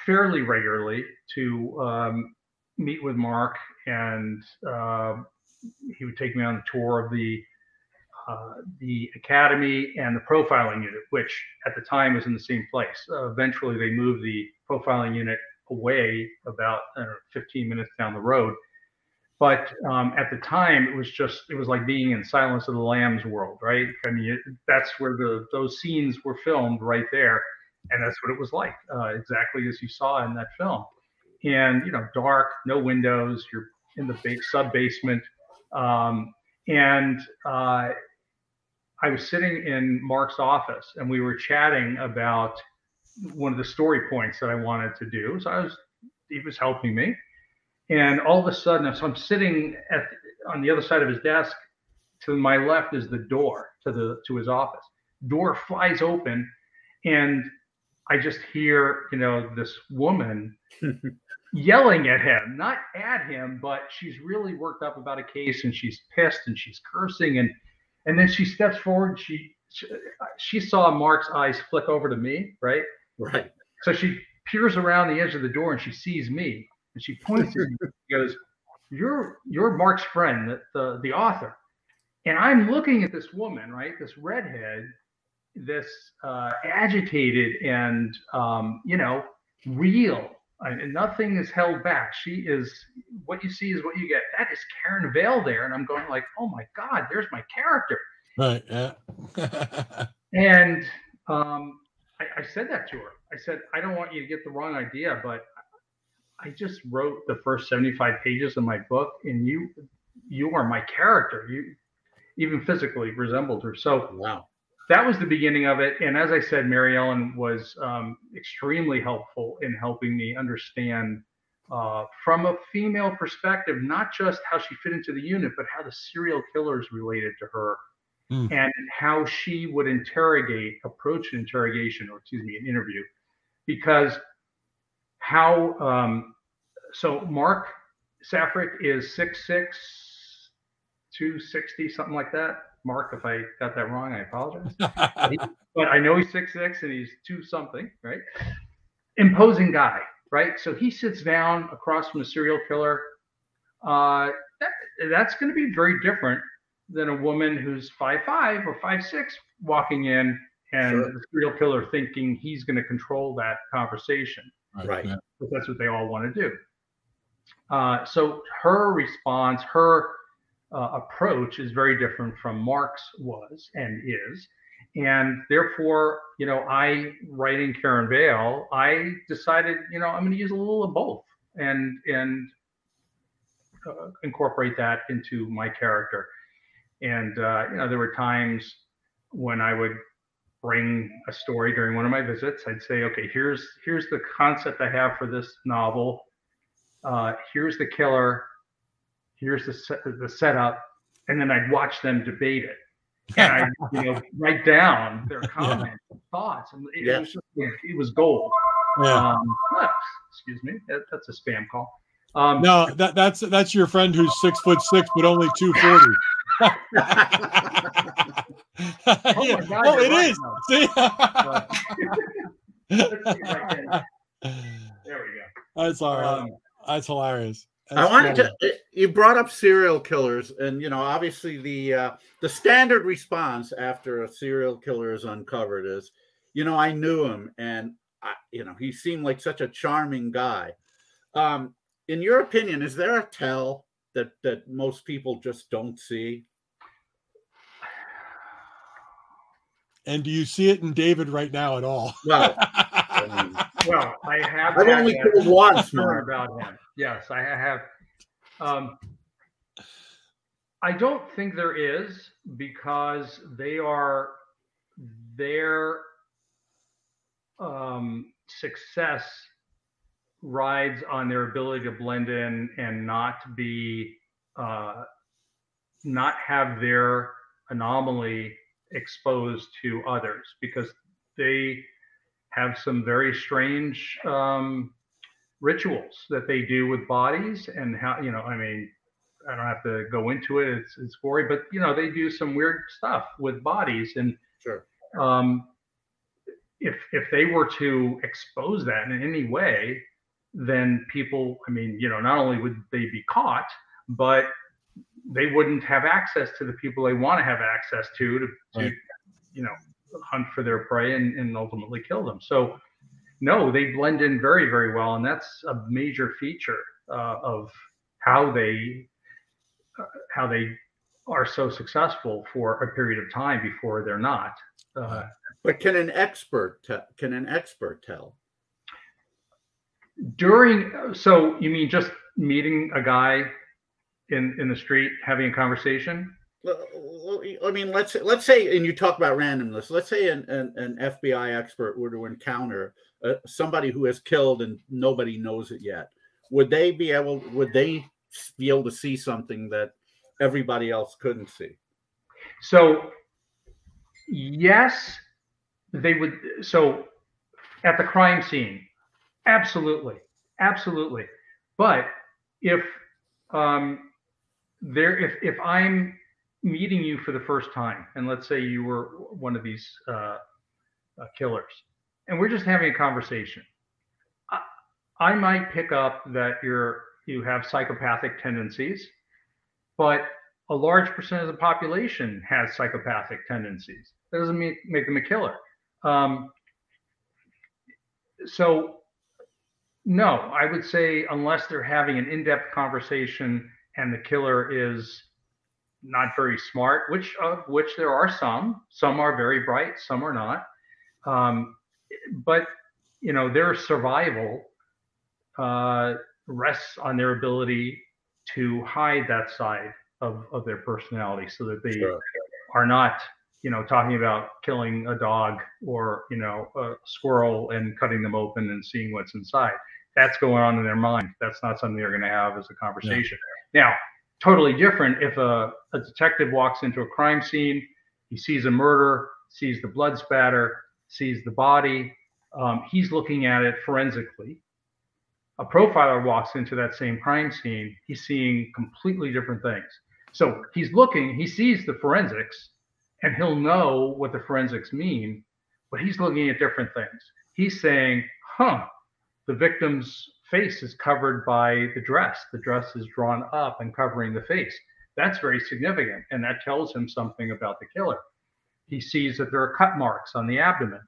fairly regularly to um, meet with Mark and uh, he would take me on a tour of the uh, the academy and the profiling unit, which at the time was in the same place. Uh, eventually, they moved the profiling unit away about know, 15 minutes down the road. But um, at the time, it was just it was like being in Silence of the Lambs world, right? I mean, it, that's where the those scenes were filmed right there, and that's what it was like, uh, exactly as you saw in that film. And you know, dark, no windows. You're in the sub basement um, and uh, I was sitting in Mark's office and we were chatting about one of the story points that I wanted to do. So I was, he was helping me. And all of a sudden, so I'm sitting at on the other side of his desk. To my left is the door to the to his office. door flies open, and I just hear, you know, this woman yelling at him, not at him, but she's really worked up about a case and she's pissed and she's cursing and and then she steps forward. She she, she saw Mark's eyes flick over to me, right? Right. So she peers around the edge of the door and she sees me and she points at me. She goes, "You're you're Mark's friend, the, the the author." And I'm looking at this woman, right? This redhead, this uh, agitated and um, you know real. And nothing is held back. She is what you see is what you get. That is Karen Vail there, and I'm going like, oh my god, there's my character. Right. Yeah. And um, I, I said that to her. I said, I don't want you to get the wrong idea, but I just wrote the first 75 pages of my book, and you you are my character. You even physically resembled her. So Wow. That was the beginning of it. And as I said, Mary Ellen was um, extremely helpful in helping me understand uh, from a female perspective, not just how she fit into the unit, but how the serial killers related to her Mm. and how she would interrogate, approach an interrogation, or excuse me, an interview. Because how, um, so Mark Safarik is 6'6, 260, something like that. Mark, if I got that wrong, I apologize but I know he's six six and he's two something, right? Imposing guy, right? So he sits down across from a serial killer. Uh, that, that's going to be very different than a woman who's five five or five six walking in and Sure. the serial killer thinking he's going to control that conversation Right. yeah. that's what they all want to do. Uh, so her response, her uh, approach is very different from Mark's was and is. And therefore, you know, I writing Karen Vail, I decided, you know, I'm going to use a little of both and and uh, incorporate that into my character. And uh, you know, there were times when I would bring a story during one of my visits. I'd say, okay, here's here's the concept I have for this novel. Uh, here's the killer. Here's the set, the setup, and then I'd watch them debate it, and I you know write down their comments, and thoughts, and it, Yeah. was just, it was gold. Yeah. Um, excuse me, that, that's a spam call. Um, No, that that's that's your friend who's six foot six but only two forty. Oh my God, oh, you're it right is. See? Let's see if I can- there we go. That's all right. Um, That's hilarious. I wanted funny. to. You brought up serial killers, and you know, obviously the uh, the standard response after a serial killer is uncovered is, you know, I knew him, and I, you know, he seemed like such a charming guy. Um, in your opinion, is there a tell that that most people just don't see? And do you see it in David right now at all? Well, I mean, Well, I have. I've only killed once, Mark. about him. Yes, I have. Um, I don't think there is because they are their um, success rides on their ability to blend in and not be uh, not have their anomaly exposed to others because they have some very strange um, rituals that they do with bodies and how you know i mean i don't have to go into it. It's, it's gory but you know they do some weird stuff with bodies. And sure. um, if if they were to expose that in any way then people i mean you know not only would they be caught but they wouldn't have access to the people they want to have access to to, to you know hunt for their prey and, and ultimately kill them so no they blend in very very well and that's a major feature uh, of how they uh, how they are so successful for a period of time before they're not uh, But can an expert te- can an expert tell? during so you mean just meeting a guy in in the street having a conversation I mean, let's let's say, and you talk about randomness. Let's say an, an, an FBI expert were to encounter uh, somebody who has killed and nobody knows it yet. Would they be able? Would they be able to see something that everybody else couldn't see? so yes, they would. So at the crime scene, absolutely, absolutely. But if um, there, if if I'm meeting you for the first time, and let's say you were one of these uh, uh, killers, and we're just having a conversation, I, I might pick up that you're you have psychopathic tendencies, but a large percent of the population has psychopathic tendencies. That doesn't mean make them a killer. Um, so, no, I would say unless they're having an in-depth conversation and the killer is not very smart, which of which there are some. Some are very bright, some are not. Um, but you know, their survival uh, rests on their ability to hide that side of, of their personality so that they sure. are not you know talking about killing a dog or you know a squirrel and cutting them open and seeing what's inside that's going on in their mind that's not something they're going to have as a conversation yeah. now totally different if a, a detective walks into a crime scene he sees a murder sees the blood spatter sees the body um, he's looking at it forensically a profiler walks into that same crime scene he's seeing completely different things so he's looking, he sees the forensics, and he'll know what the forensics mean, but he's looking at different things. He's saying, huh, the victim's face is covered by the dress. The dress is drawn up and covering the face. That's very significant, and that tells him something about the killer. He sees that there are cut marks on the abdomen.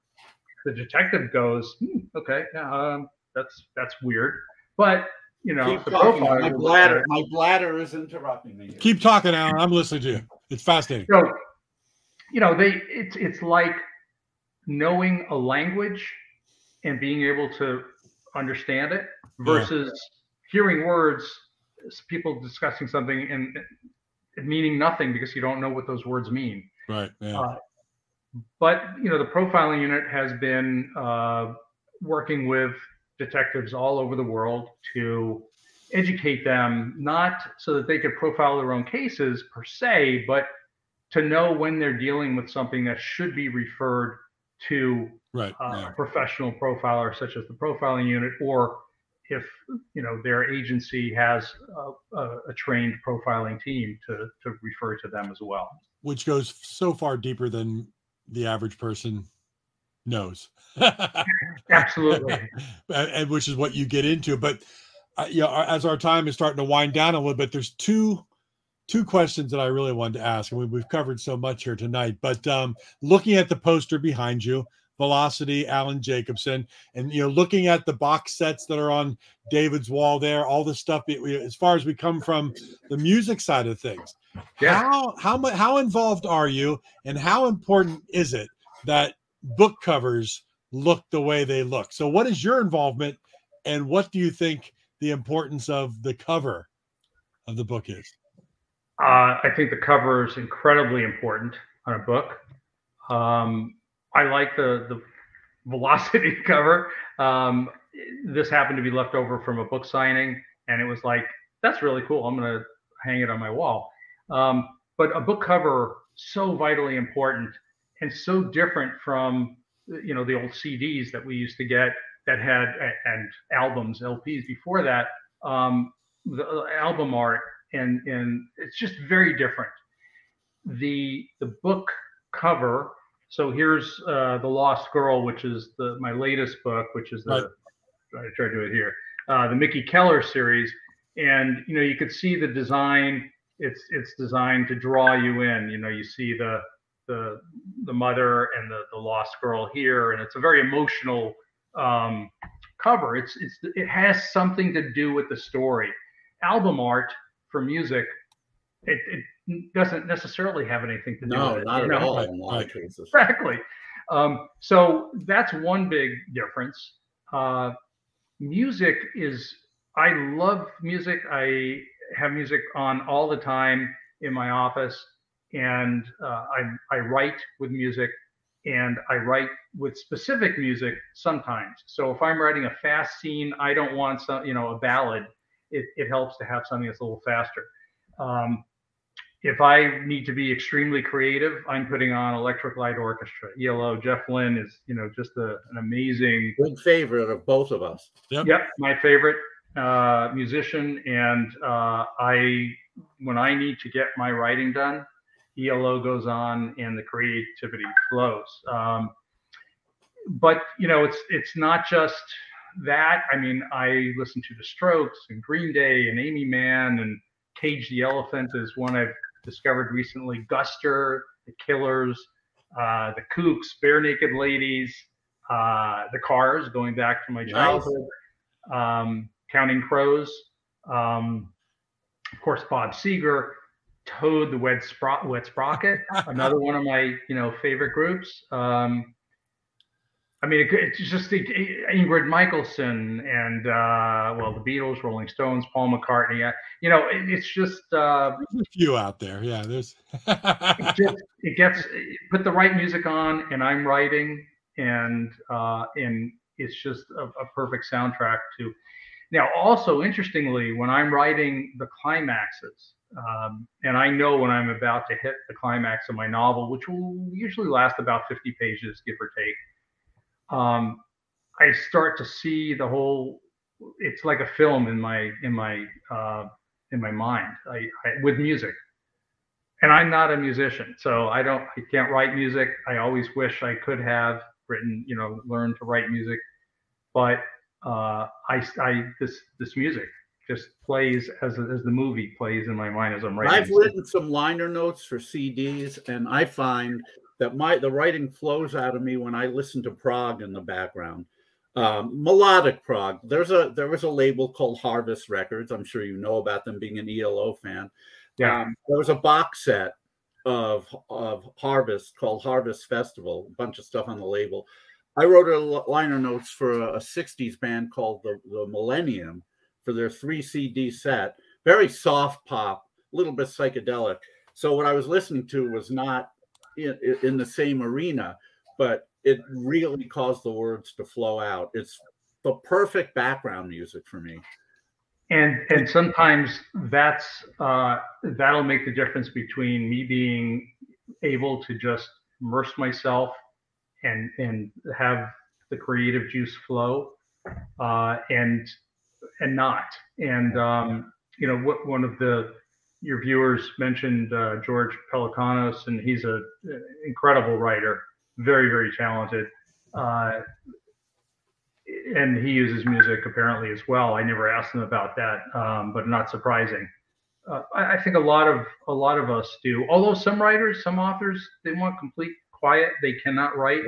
The detective goes, hmm, okay, um, that's that's weird, but you know, Keep talking. My bladder, my bladder is interrupting me. Keep talking, Alan. I'm listening to you. It's fascinating. So, you know, they it's it's like knowing a language and being able to understand it versus yeah. hearing words, people discussing something and, meaning nothing because you don't know what those words mean. Right. Yeah. Uh, but you know, the profiling unit has been uh, working with detectives all over the world to educate them, not so that they could profile their own cases per se, but to know when they're dealing with something that should be referred to right, uh, yeah. a professional profiler such as the profiling unit or if you know their agency has a, a, a, trained profiling team to to refer to them as well which goes so far deeper than the average person knows. Absolutely. and, and, which is what you get into. But uh, you know, as our time is starting to wind down a little bit, there's two two questions that I really wanted to ask, and we, we've covered so much here tonight. But um, looking at the poster behind you, Velocity, Alan Jacobson, and you know, looking at the box sets that are on David's wall there, all the stuff. As far as we come from the music side of things, yeah. how how much how involved are you, and how important is it that book covers look the way they look. So, what is your involvement, and what do you think the importance of the cover of the book is? Uh, I think the cover is incredibly important on a book. Um, I like the the velocity cover. Um, this happened to be left over from a book signing, and it was like, that's really cool. I'm to hang it on my wall. Um, but a book cover so vitally important and so different from you know the old CDs that we used to get that had and albums, LPs before that. Um, the uh, album art and and it's just very different. The the book cover. So here's uh, the Lost Girl, which is the my latest book, which is the right. I try to do it here. Uh, the Mickey Keller series, and you know you could see the design. It's it's designed to draw you in. You know you see the the the mother and the the lost girl here, and it's a very emotional um, cover. It's it's it has something to do with the story. Album art for music, it, it doesn't necessarily have anything to do no, with it. not at know? all in a lot of cases. Exactly. Um, so that's one big difference. Uh, music is I love music. I have music on all the time in my office and uh, I, I write with music and I write with specific music sometimes. So if I'm writing a fast scene, I don't want some, you know, a ballad. It, it helps to have something that's a little faster. Um, if I need to be extremely creative, I'm putting on Electric Light Orchestra, ELO. Jeff Lynne is, you know, just a, an amazing, big favorite of both of us. Yep, yep my favorite uh, musician, and uh, I, when I need to get my writing done, ELO goes on and the creativity flows. Um, but you know, it's it's not just that. I mean, I listen to the Strokes and Green Day and Aimee Mann and Cage the Elephant is one I've discovered recently. Guster, The Killers, uh, The Kooks, Barenaked Ladies, uh, The Cars, going back to my childhood. Nice. Um, Counting Crows, um, of course, Bob Seger, Toad the Wet, Spro- Wet Sprocket, another one of my you know favorite groups. Um, I mean, it, it's just it, Ingrid Michaelson and uh, well, the Beatles, Rolling Stones, Paul McCartney. Uh, you know, it, it's just uh, there's a few out there. Yeah, there's. it, just, it gets put the right music on, and I'm writing, and uh, and it's just a, a perfect soundtrack to now, also interestingly, when I'm writing the climaxes, um, and I know when I'm about to hit the climax of my novel, which will usually last about 50 pages, give or take, um, I start to see the whole. It's like a film in my in my uh, in my mind I, I, with music, and I'm not a musician, so I don't I can't write music. I always wish I could have written, you know, learned to write music, but uh, I, I this this music just plays as as the movie plays in my mind as I'm writing. I've written some liner notes for CDs, and I find that my the writing flows out of me when I listen to prog in the background. Um, melodic prog. There's a there was a label called Harvest Records. I'm sure you know about them being an ELO fan. Yeah. Um, there was a box set of of Harvest called Harvest Festival. A bunch of stuff on the label. I wrote a liner notes for a, a 60s band called the, the Millennium for their three CD set. Very soft pop, a little bit psychedelic. So what I was listening to was not in, in the same arena, but it really caused the words to flow out. It's the perfect background music for me. And and sometimes that's uh, that'll make the difference between me being able to just immerse myself and and have the creative juice flow uh, and and not and um, you know what one of the your viewers mentioned uh, George Pelecanos and he's an incredible writer very very talented. Uh, and he uses music apparently as well. I never asked him about that um, but not surprising. Uh, I, I think a lot of a lot of us do. Although some writers some authors they want complete quiet. They cannot write.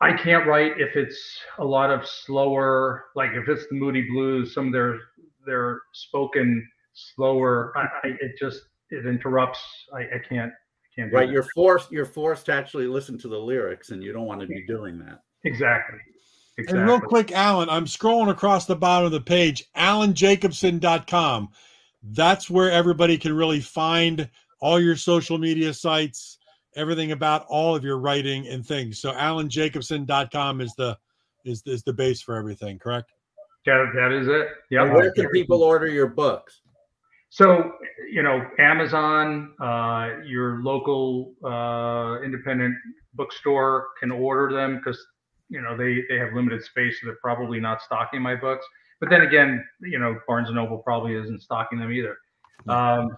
I can't write if it's a lot of slower, like if it's the Moody Blues, some of their their spoken slower. I, I it just it interrupts. I, I can't. I can't right, that. you're forced. You're forced to actually listen to the lyrics, and you don't want to be doing that. Exactly. Exactly. And real quick, Alan, I'm scrolling across the bottom of the page, alanjacobson.com. That's where everybody can really find all your social media sites, everything about all of your writing and things. So alanjacobson.com is the is is the base for everything, correct? Yeah, that is it. Yeah. Where can people order your books? So, you know, Amazon, uh, your local uh, independent bookstore can order them because you know they they have limited space, so they're probably not stocking my books. But then again, you know, Barnes and Noble probably isn't stocking them either. Um,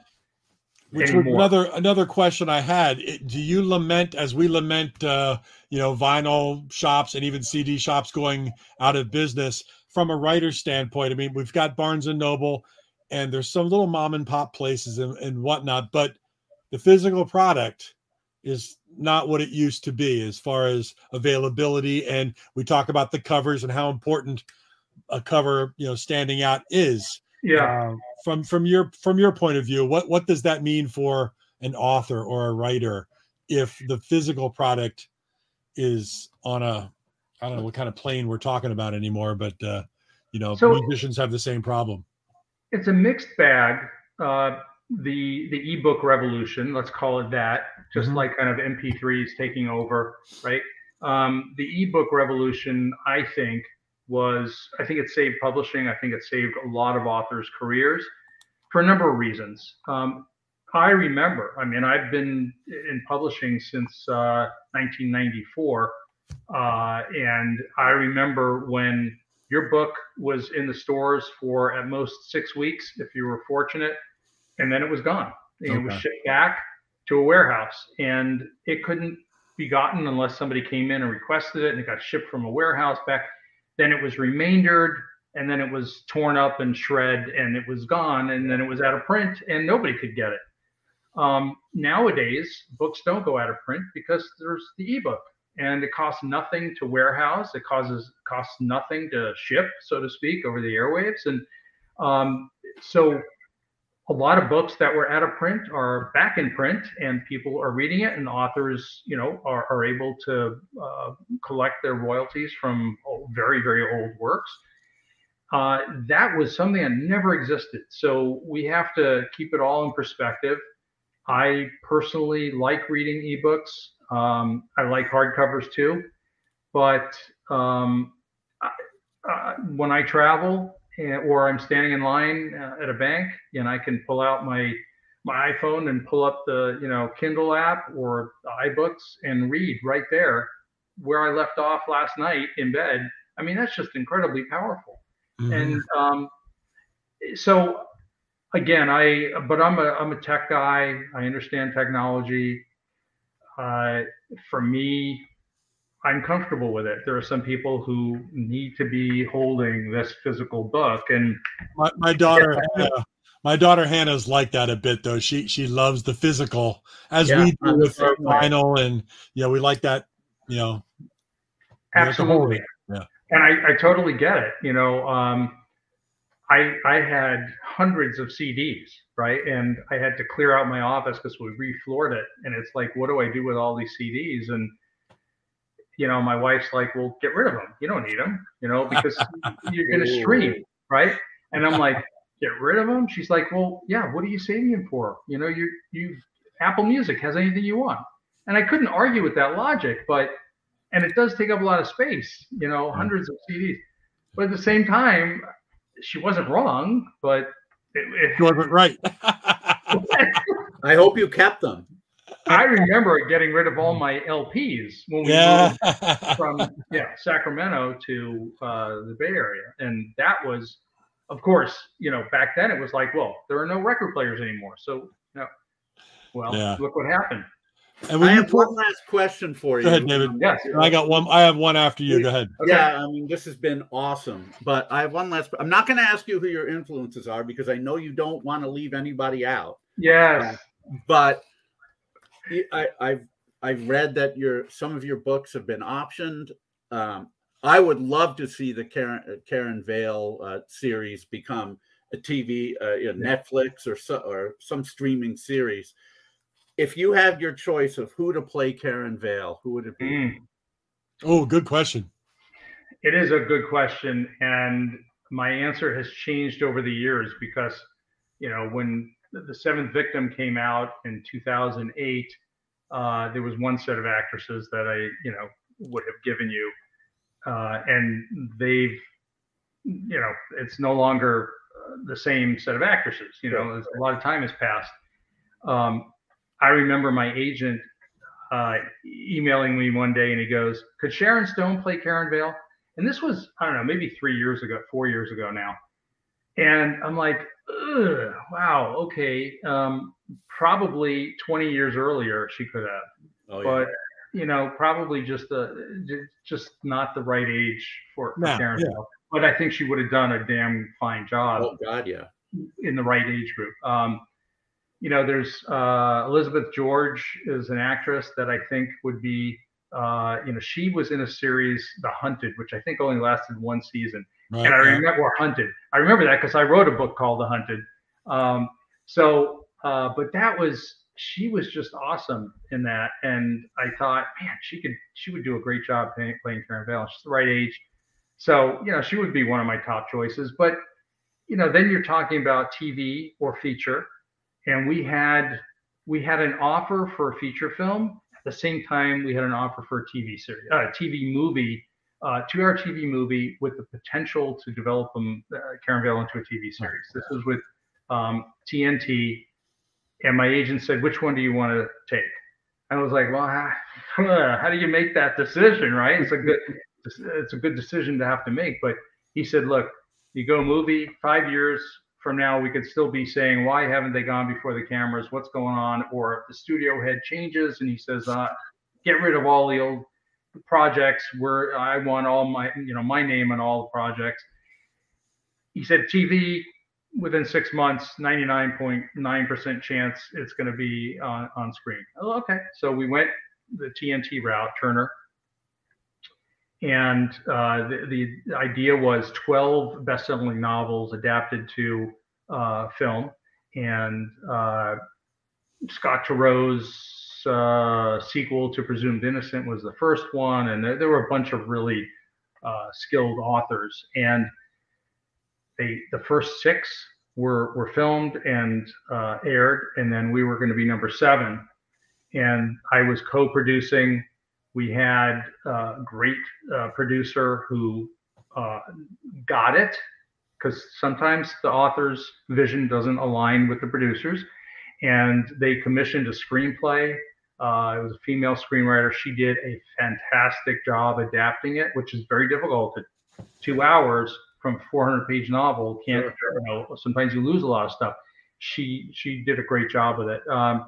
which was another another question I had. Do you lament, as we lament, uh, you know, vinyl shops and even CD shops going out of business from a writer's standpoint? I mean, we've got Barnes and Noble, and there's some little mom and pop places and, and whatnot, but the physical product is not what it used to be as far as availability. And we talk about the covers and how important a cover, you know, standing out is. Yeah. Uh, from from your from your point of view, what what does that mean for an author or a writer if the physical product is on a I don't know what kind of plane we're talking about anymore, but uh, you know, so musicians have the same problem. It's a mixed bag. Uh, the the ebook revolution, let's call it that, just mm-hmm. like kind of MP3s taking over, right? Um, the ebook revolution, I think, was I think it saved publishing. I think it saved a lot of authors' careers for a number of reasons. Um, I remember. I mean, I've been in publishing since uh, 1994, uh, and I remember when your book was in the stores for at most six weeks, if you were fortunate, and then it was gone. Okay. It was shipped back to a warehouse, and it couldn't be gotten unless somebody came in and requested it, and it got shipped from a warehouse back. Then it was remaindered, and then it was torn up and shred, and it was gone, and then it was out of print, and nobody could get it. Um, nowadays, books don't go out of print because there's the ebook, and it costs nothing to warehouse. It causes costs nothing to ship, so to speak, over the airwaves, and um, so a lot of books that were out of print are back in print and people are reading it and authors you know are, are able to uh, collect their royalties from very very old works. Uh, that was something that never existed. So we have to keep it all in perspective. I personally like reading ebooks um, i like hardcovers too but um, I, uh, when i travel or I'm standing in line uh, at a bank and I can pull out my my iPhone and pull up the you know Kindle app or iBooks and read right there where I left off last night in bed. I mean that's just incredibly powerful. Mm-hmm. And um, so again, I but I'm a I'm a tech guy. I understand technology. Uh, for me, I'm comfortable with it. There are some people who need to be holding this physical book, and my, my daughter, yeah. Hannah, my daughter Hannah's like that a bit though. She she loves the physical, as yeah, we do with vinyl, and yeah, we like that. You know, absolutely. Yeah, and I, I totally get it. You know, um, I I had hundreds of CDs, right, and I had to clear out my office because we refloored it, and it's like, what do I do with all these CDs? And you know, my wife's like, well, get rid of them. You don't need them, you know, because you're going to stream, right? And I'm like, get rid of them. She's like, well, yeah. What are you saving them for? You know, you you Apple Music has anything you want. And I couldn't argue with that logic, but and it does take up a lot of space, you know, hundreds of CDs. But at the same time, she wasn't wrong, but it, it she wasn't right. I hope you kept them. I remember getting rid of all my LPs when we yeah. moved from yeah Sacramento to uh, the Bay Area, and that was, of course, you know, back then it was like, well, there are no record players anymore, so no. Well, yeah. look what happened. And I have one last question for you. Go ahead, David. Yes, I got one. I have one after you. Go ahead. Okay. Yeah, I mean, this has been awesome, but I have one last. I'm not going to ask you who your influences are because I know you don't want to leave anybody out. Yes, but I, I've I've read that your some of your books have been optioned. Um, I would love to see the Karen uh, Karen Vail uh, series become a TV, uh, you know, Netflix or so, or some streaming series. If you had your choice of who to play Karen Vail, who would it be? Mm. Oh, good question. It is a good question, and my answer has changed over the years because you know when the seventh victim came out in 2008 uh, there was one set of actresses that i you know would have given you uh, and they've you know it's no longer uh, the same set of actresses you know a lot of time has passed um, i remember my agent uh, emailing me one day and he goes could sharon stone play karen vail and this was i don't know maybe three years ago four years ago now and i'm like wow, okay. Um, probably 20 years earlier she could have, oh, but you know, probably just the just not the right age for, for Karen. Yeah. But I think she would have done a damn fine job. Oh God, yeah. In the right age group. Um, you know, there's uh, Elizabeth George is an actress that I think would be. Uh, you know, she was in a series, The Hunted, which I think only lasted one season Right, and I remember hunted. I remember that because I wrote a book called The Hunted. Um, so, uh, but that was she was just awesome in that, and I thought, man, she could she would do a great job playing, playing Karen Vail. She's the right age, so you know she would be one of my top choices. But you know, then you're talking about TV or feature, and we had we had an offer for a feature film. At the same time, we had an offer for a TV series, a uh, TV movie uh, two-hour TV movie with the potential to develop them, uh, Karen Vail into a TV series. This was with um, TNT, And my agent said, "Which one do you want to take?" I was like, "Well, how do you make that decision, right? It's a good it's a good decision to have to make." But he said, "Look, you go movie five years from now, we could still be saying, why haven't they gone before the cameras? What's going on? Or the studio head changes and he says, uh, get rid of all the old projects where I want all my, you know, my name on all the projects. He said, TV within six months, 99.9% chance it's going to be on, on screen. Oh, okay. So we went the TNT route, Turner. And uh, the, the idea was 12 best-selling novels adapted to uh, film, and uh, Scott Turow's uh, sequel to Presumed Innocent was the first one, and there, there were a bunch of really uh, skilled authors, and they the first six were were filmed and uh, aired, and then we were going to be number seven, and I was co-producing we had a great uh, producer who uh, got it because sometimes the author's vision doesn't align with the producer's. And they commissioned a screenplay. Uh, it was a female screenwriter. She did a fantastic job adapting it, which is very difficult. Two hours from a 400 page novel can't, you know, sometimes you lose a lot of stuff. She she did a great job with it. Um,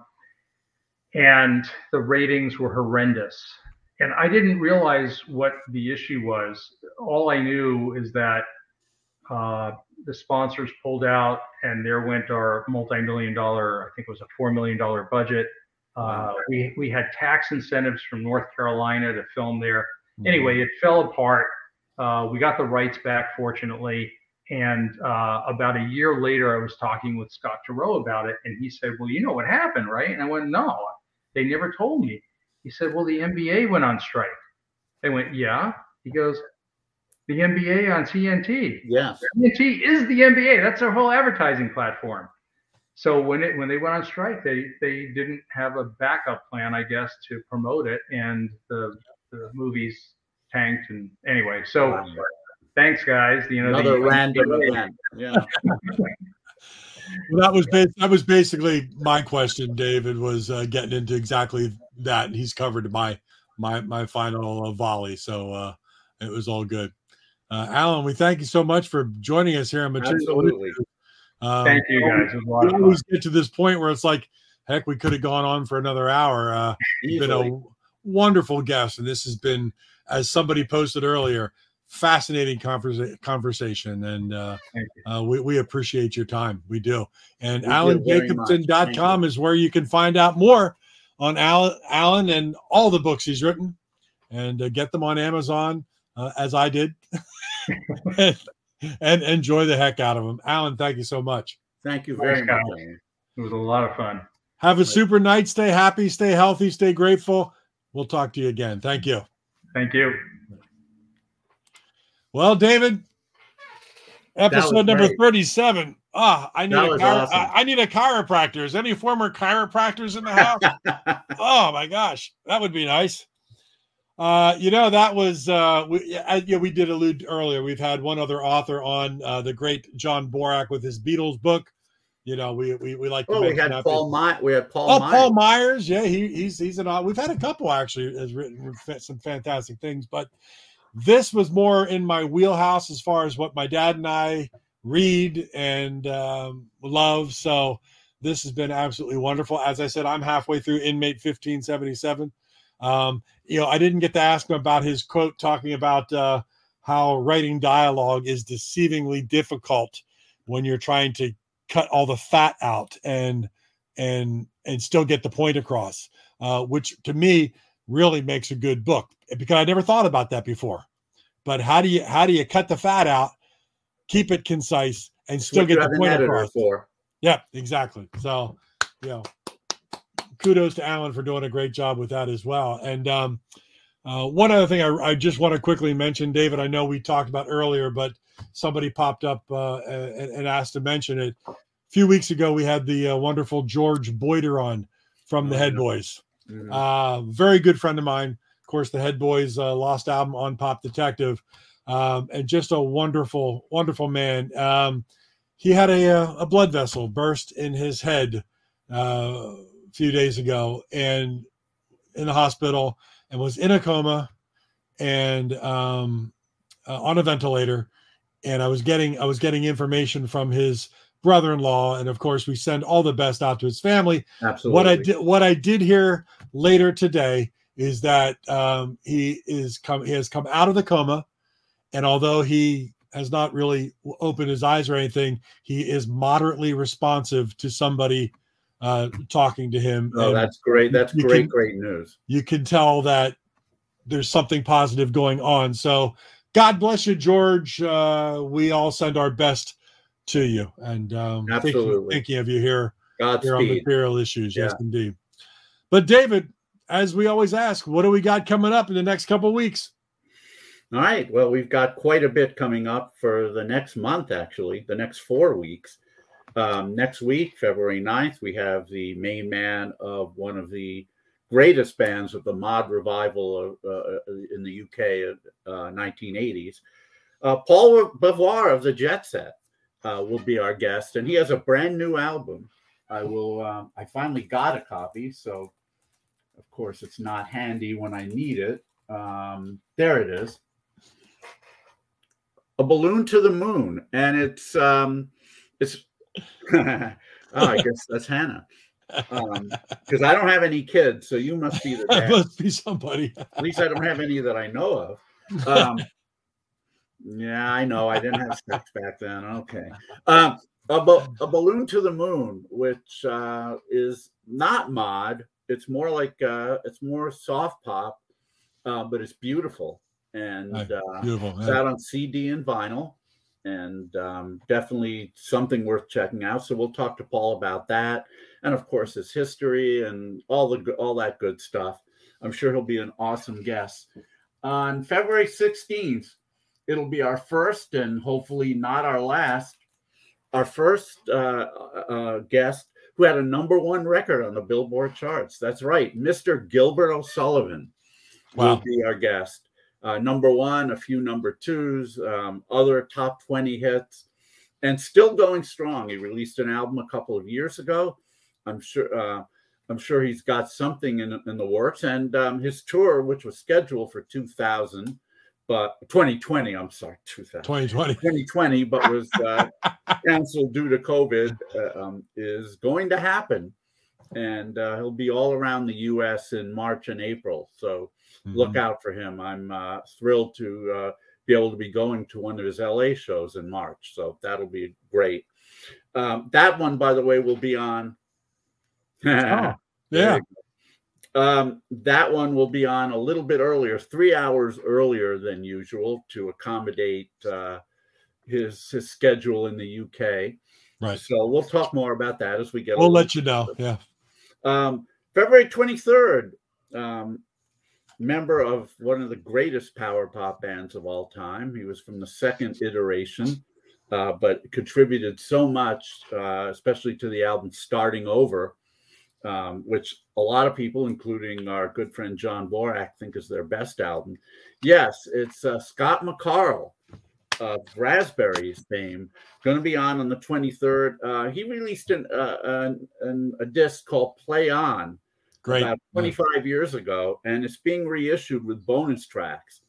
and the ratings were horrendous and I didn't realize what the issue was. All I knew is that uh, the sponsors pulled out, and there went our multi-million dollar. I think it was a four million dollar budget. Uh, we we had tax incentives from North Carolina to film there. Mm-hmm. Anyway, it fell apart. Uh, we got the rights back, fortunately. And uh, about a year later, I was talking with Scott Turow about it, and he said, "Well, you know what happened, right?" And I went, "No, they never told me." He said, Well, the NBA went on strike. They went, Yeah. He goes, The NBA on TNT. Yeah. TNT is the NBA. That's their whole advertising platform. So when it when they went on strike, they they didn't have a backup plan, I guess, to promote it, and the the movies tanked. And anyway, so wow. thanks, guys. You know, another the, random event. Yeah. well, that was that was basically my question. David was uh, getting into exactly that. He's covered my my my final uh, volley, so uh, it was all good. Uh, Alan, we thank you so much for joining us here on Material. Absolutely. Um, thank you guys. We always get to this point where it's like, heck, we could have gone on for another hour. Uh, been a wonderful guest, and this has been, as somebody posted earlier, fascinating conversa- conversation and uh, uh, we, we appreciate your time we do and alanjacobson.com is where you can find out more on alan, alan and all the books he's written and uh, get them on amazon uh, as i did. And, and, enjoy the heck out of them alan thank you so much. Thank you very much it was a lot of fun. Have a super night. Stay happy stay healthy stay grateful. We'll talk to you again. Thank you. Thank you. Well, David, episode number great. 37. Ah, I need a chiro- awesome. I, need a chiropractor. Is any former chiropractors in the house? oh my gosh, that would be nice. Uh, you know, that was uh, we yeah, we did allude earlier. We've had one other author on uh, the great John Borack with his Beatles book. You know, we we, we like. To oh, we had Paul Myers. We had Paul. Oh, Myers. Paul Myers. Yeah, he he's he's an. We've had a couple actually has written some fantastic things, but this was more in my wheelhouse as far as what my dad and I read and um, love. So this has been absolutely wonderful. As I said, I'm halfway through Inmate 1577. Um, you know, I didn't get to ask him about his quote talking about uh, how writing dialogue is deceivingly difficult when you're trying to cut all the fat out and and and still get the point across, uh, which to me really makes a good book because I never thought about that before. But how do you how do you cut the fat out, keep it concise, and still get the point across? For. Yeah, exactly. So, you know, kudos to Alan for doing a great job with that as well. And um, uh, one other thing I, I, just want to quickly mention, David. I know we talked about earlier, but somebody popped up uh, and, and, asked to mention it. A few weeks ago, we had the uh, wonderful George Boyter on from the Headboys. Mm-hmm. Uh, very good friend of mine. Of course, the Headboys uh, lost album on Pop Detective, um, and just a wonderful, wonderful man. Um, he had a, uh, a blood vessel burst in his head uh, a few days ago, and in the hospital, and was in a coma, and um, uh, on a ventilator, and I was getting I was getting information from his brother-in-law, and of course we send all the best out to his family. Absolutely. What I did what I did hear later today is that um, he is come he has come out of the coma, and although he has not really opened his eyes or anything, he is moderately responsive to somebody uh, talking to him. Oh, and that's great. That's great, can- great news. you can tell that there's something positive going on. So God bless you, George. Uh, we all send our best to you, and um, thinking, Absolutely. thinking of you here here on material issues. Yes, indeed. But David, as we always ask, what do we got coming up in the next couple weeks? All right. Well, we've got quite a bit coming up for the next month, actually, the next four weeks. Um, next week, February 9th, we have the main man of one of the greatest bands of the mod revival of, uh, in the UK, uh, 1980s. Uh, Paul Bevoir of the Jet Set uh, will be our guest, and he has a brand new album. I will. Uh, I finally got a copy, so of course it's not handy when I need it. Um, there it is a balloon to the moon and it's um it's oh, i guess that's hannah um because i don't have any kids so you must be the dad. must be somebody. at least i don't have any that i know of um yeah i know i didn't have sex back then okay um a, ba- a balloon to the moon which uh is not mod it's more like uh it's more soft pop uh but it's beautiful and uh Beautiful. it's out on CD and vinyl, and um, definitely something worth checking out. So we'll talk to Paul about that, and of course his history and all the all that good stuff. I'm sure he'll be an awesome guest. On February 16th, it'll be our first and hopefully not our last, our first uh, uh, guest who had a number one record on the Billboard charts. That's right, Mr. Gilbert O'Sullivan will be our guest uh, number one, a few number twos, um, other top 20 hits, and still going strong. He released an album a couple of years ago. I'm sure. Uh, I'm sure he's got something in, in the works, and um, his tour, which was scheduled for 2000, but 2020. I'm sorry, 2000. 2020. 2020, but was uh, canceled due to COVID, uh, um, is going to happen. And uh, he'll be all around the U.S. in March and April. So look Mhm. out for him. I'm uh, thrilled to uh, be able to be going to one of his LA shows in March. So that'll be great. Um, that one, by the way, will be on. Oh, Yeah. Um, that one will be on a little bit earlier, three hours earlier than usual to accommodate uh, his his schedule in the UK. Right. So we'll talk more about that as we get. We'll let you know. Yeah. um, February 23rd, um, member of one of the greatest power pop bands of all time. He was from the second iteration, uh, but contributed so much, uh, especially to the album Starting Over, um, which a lot of people, including our good friend John Borack, think is their best album. Yes, it's uh, Scott McCarl of Raspberries fame going to be on on the 23rd. Uh, he released an, uh, an, an, a disc called Play On Great. about 25 years ago, and it's being reissued with bonus tracks.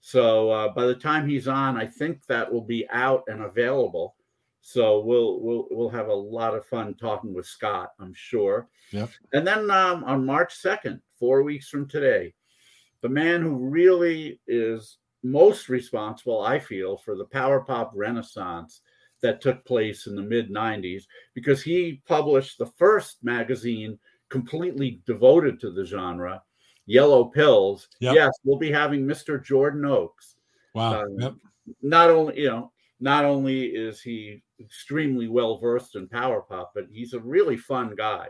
So uh, by the time he's on, I think that will be out and available. So we'll we'll we'll have a lot of fun talking with Scott, I'm sure. Yep. And then um, on March 2nd, four weeks from today, the man who really is most responsible, I feel, for the power pop renaissance that took place in the mid 90s, because he published the first magazine completely devoted to the genre, Yellow Pills. Yep. Yes, we'll be having Mr. Jordan Oakes. Wow. um, Yep. Not only, you know, not only is he extremely well versed in power pop, but he's a really fun guy.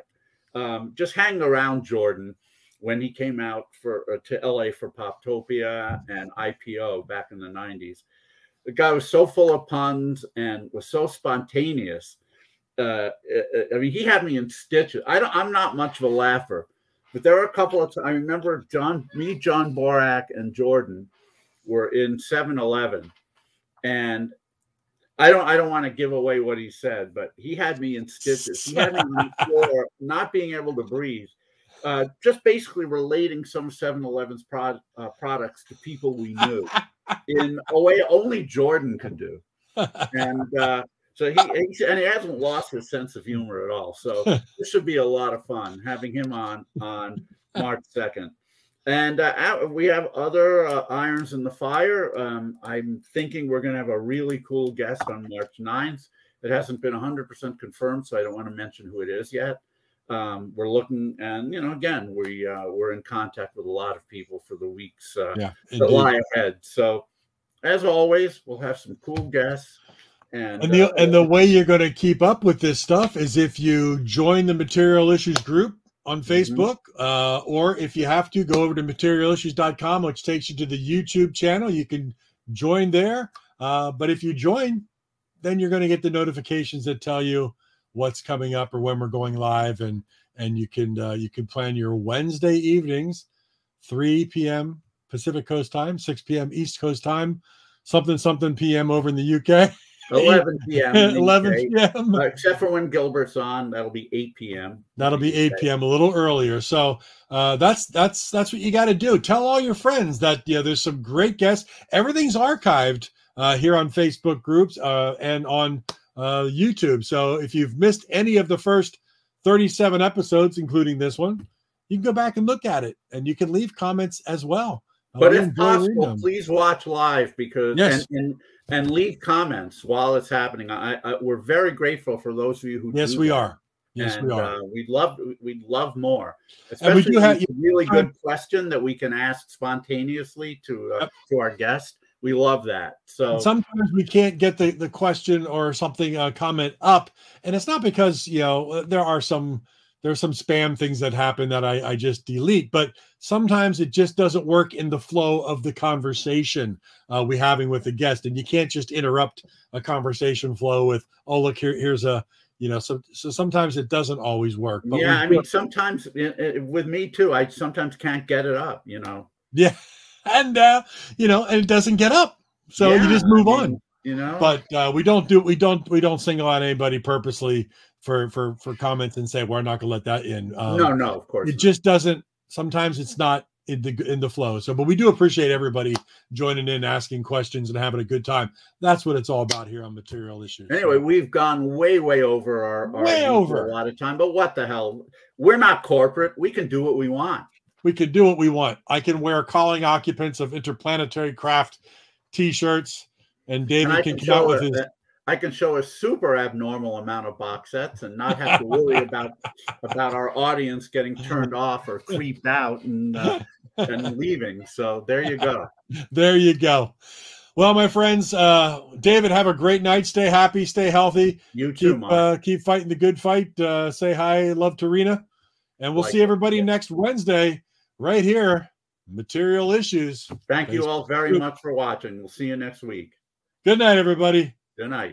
Um, just hang around Jordan when he came out for uh, to LA for Poptopia and IPO back in the 90s. The guy was so full of puns and was so spontaneous. Uh, I mean, he had me in stitches. I don't. I'm not much of a laugher, but there were a couple of. I remember John, me, John Borack, and Jordan were in 7-Eleven, and I don't I don't want to give away what he said, but he had me in stitches. He had me on the floor, not being able to breathe. Uh, just basically relating some 7-Eleven's pro- uh, products to people we knew in a way only Jordan could do. And uh, so he, he, and he hasn't lost his sense of humor at all. So this should be a lot of fun having him on on March second. And uh, we have other uh, irons in the fire. Um, I'm thinking we're going to have a really cool guest on March 9th. It hasn't been 100% confirmed, so I don't want to mention who it is yet. Um, we're looking, and you know, again, we uh, we're in contact with a lot of people for the weeks uh, Yeah, that lie ahead. So, as always, we'll have some cool guests. And, And the uh, and the way you're going to keep up with this stuff is if you join the Material Issues group on Mm-hmm. Facebook, uh, or if you have to, go over to materialissues.com, which takes you to the YouTube channel. You can join there. Uh, but if you join, then you're going to get the notifications that tell you what's coming up or when we're going live, and and you can uh, you can plan your Wednesday evenings, 3 p.m. Pacific Coast time, 6 p.m. East Coast time, something something p.m. over in the UK. 11 p.m. 11 p.m. Uh, except for when Gilbert's on, that'll be 8 p.m. That'll be 8 p.m. a little earlier. So uh, that's that's that's what you got to do. Tell all your friends that yeah, there's some great guests. Everything's archived uh, here on Facebook groups uh, and on uh, YouTube. So if you've missed any of the first 37 episodes, including this one, you can go back and look at it, and you can leave comments as well. Uh, But if possible, please watch live because Yes. and, and and leave comments while it's happening. I, I we're very grateful for those of you who yes, we that. are. Yes, and, we are. Uh, we'd love we'd love more. And we Especially do have- a really good question that we can ask spontaneously to uh, to our guest. We love that. So And sometimes we can't get the, the question or something uh, comment up and it's not because you know there are some there's some spam things that happen that I, I just delete but sometimes it just doesn't work in the flow of the conversation uh, we having with the guest and you can't just interrupt a conversation flow with oh look here here's a you know so so sometimes it doesn't always work but yeah, I mean sometimes uh, uh, with me too. I sometimes can't get it up. You know. yeah and uh you know and it doesn't get up so Yeah, you just I move mean, on You know. but uh, we don't do we don't we don't single out anybody purposely for for for comments and say we're not going to let that in. Um, no, no, of course. it not. just doesn't. Sometimes it's not in the in the flow. So, but we do appreciate everybody joining in, asking questions, and having a good time. That's what it's all about here on Material Issues. Anyway, we've gone way, way over our, our Way over. a lot of time. But what the hell? We're not corporate. We can do what we want. we can do what we want. I can wear calling occupants of interplanetary craft T-shirts, and David and can, can come out with his. that- I can show a super abnormal amount of box sets and not have to worry about about our audience getting turned off or creeped out and uh, and leaving. So there you go. There you go. Well, my friends, uh, David, have a great night. Stay happy, stay healthy. You too, keep Mark. uh, keep fighting the good fight. Uh, say hi, love to Rena, and we'll Like see everybody yeah. next Wednesday right here. Material issues. Thank you all very much for watching. We'll see you next week. Good night, everybody. Good night.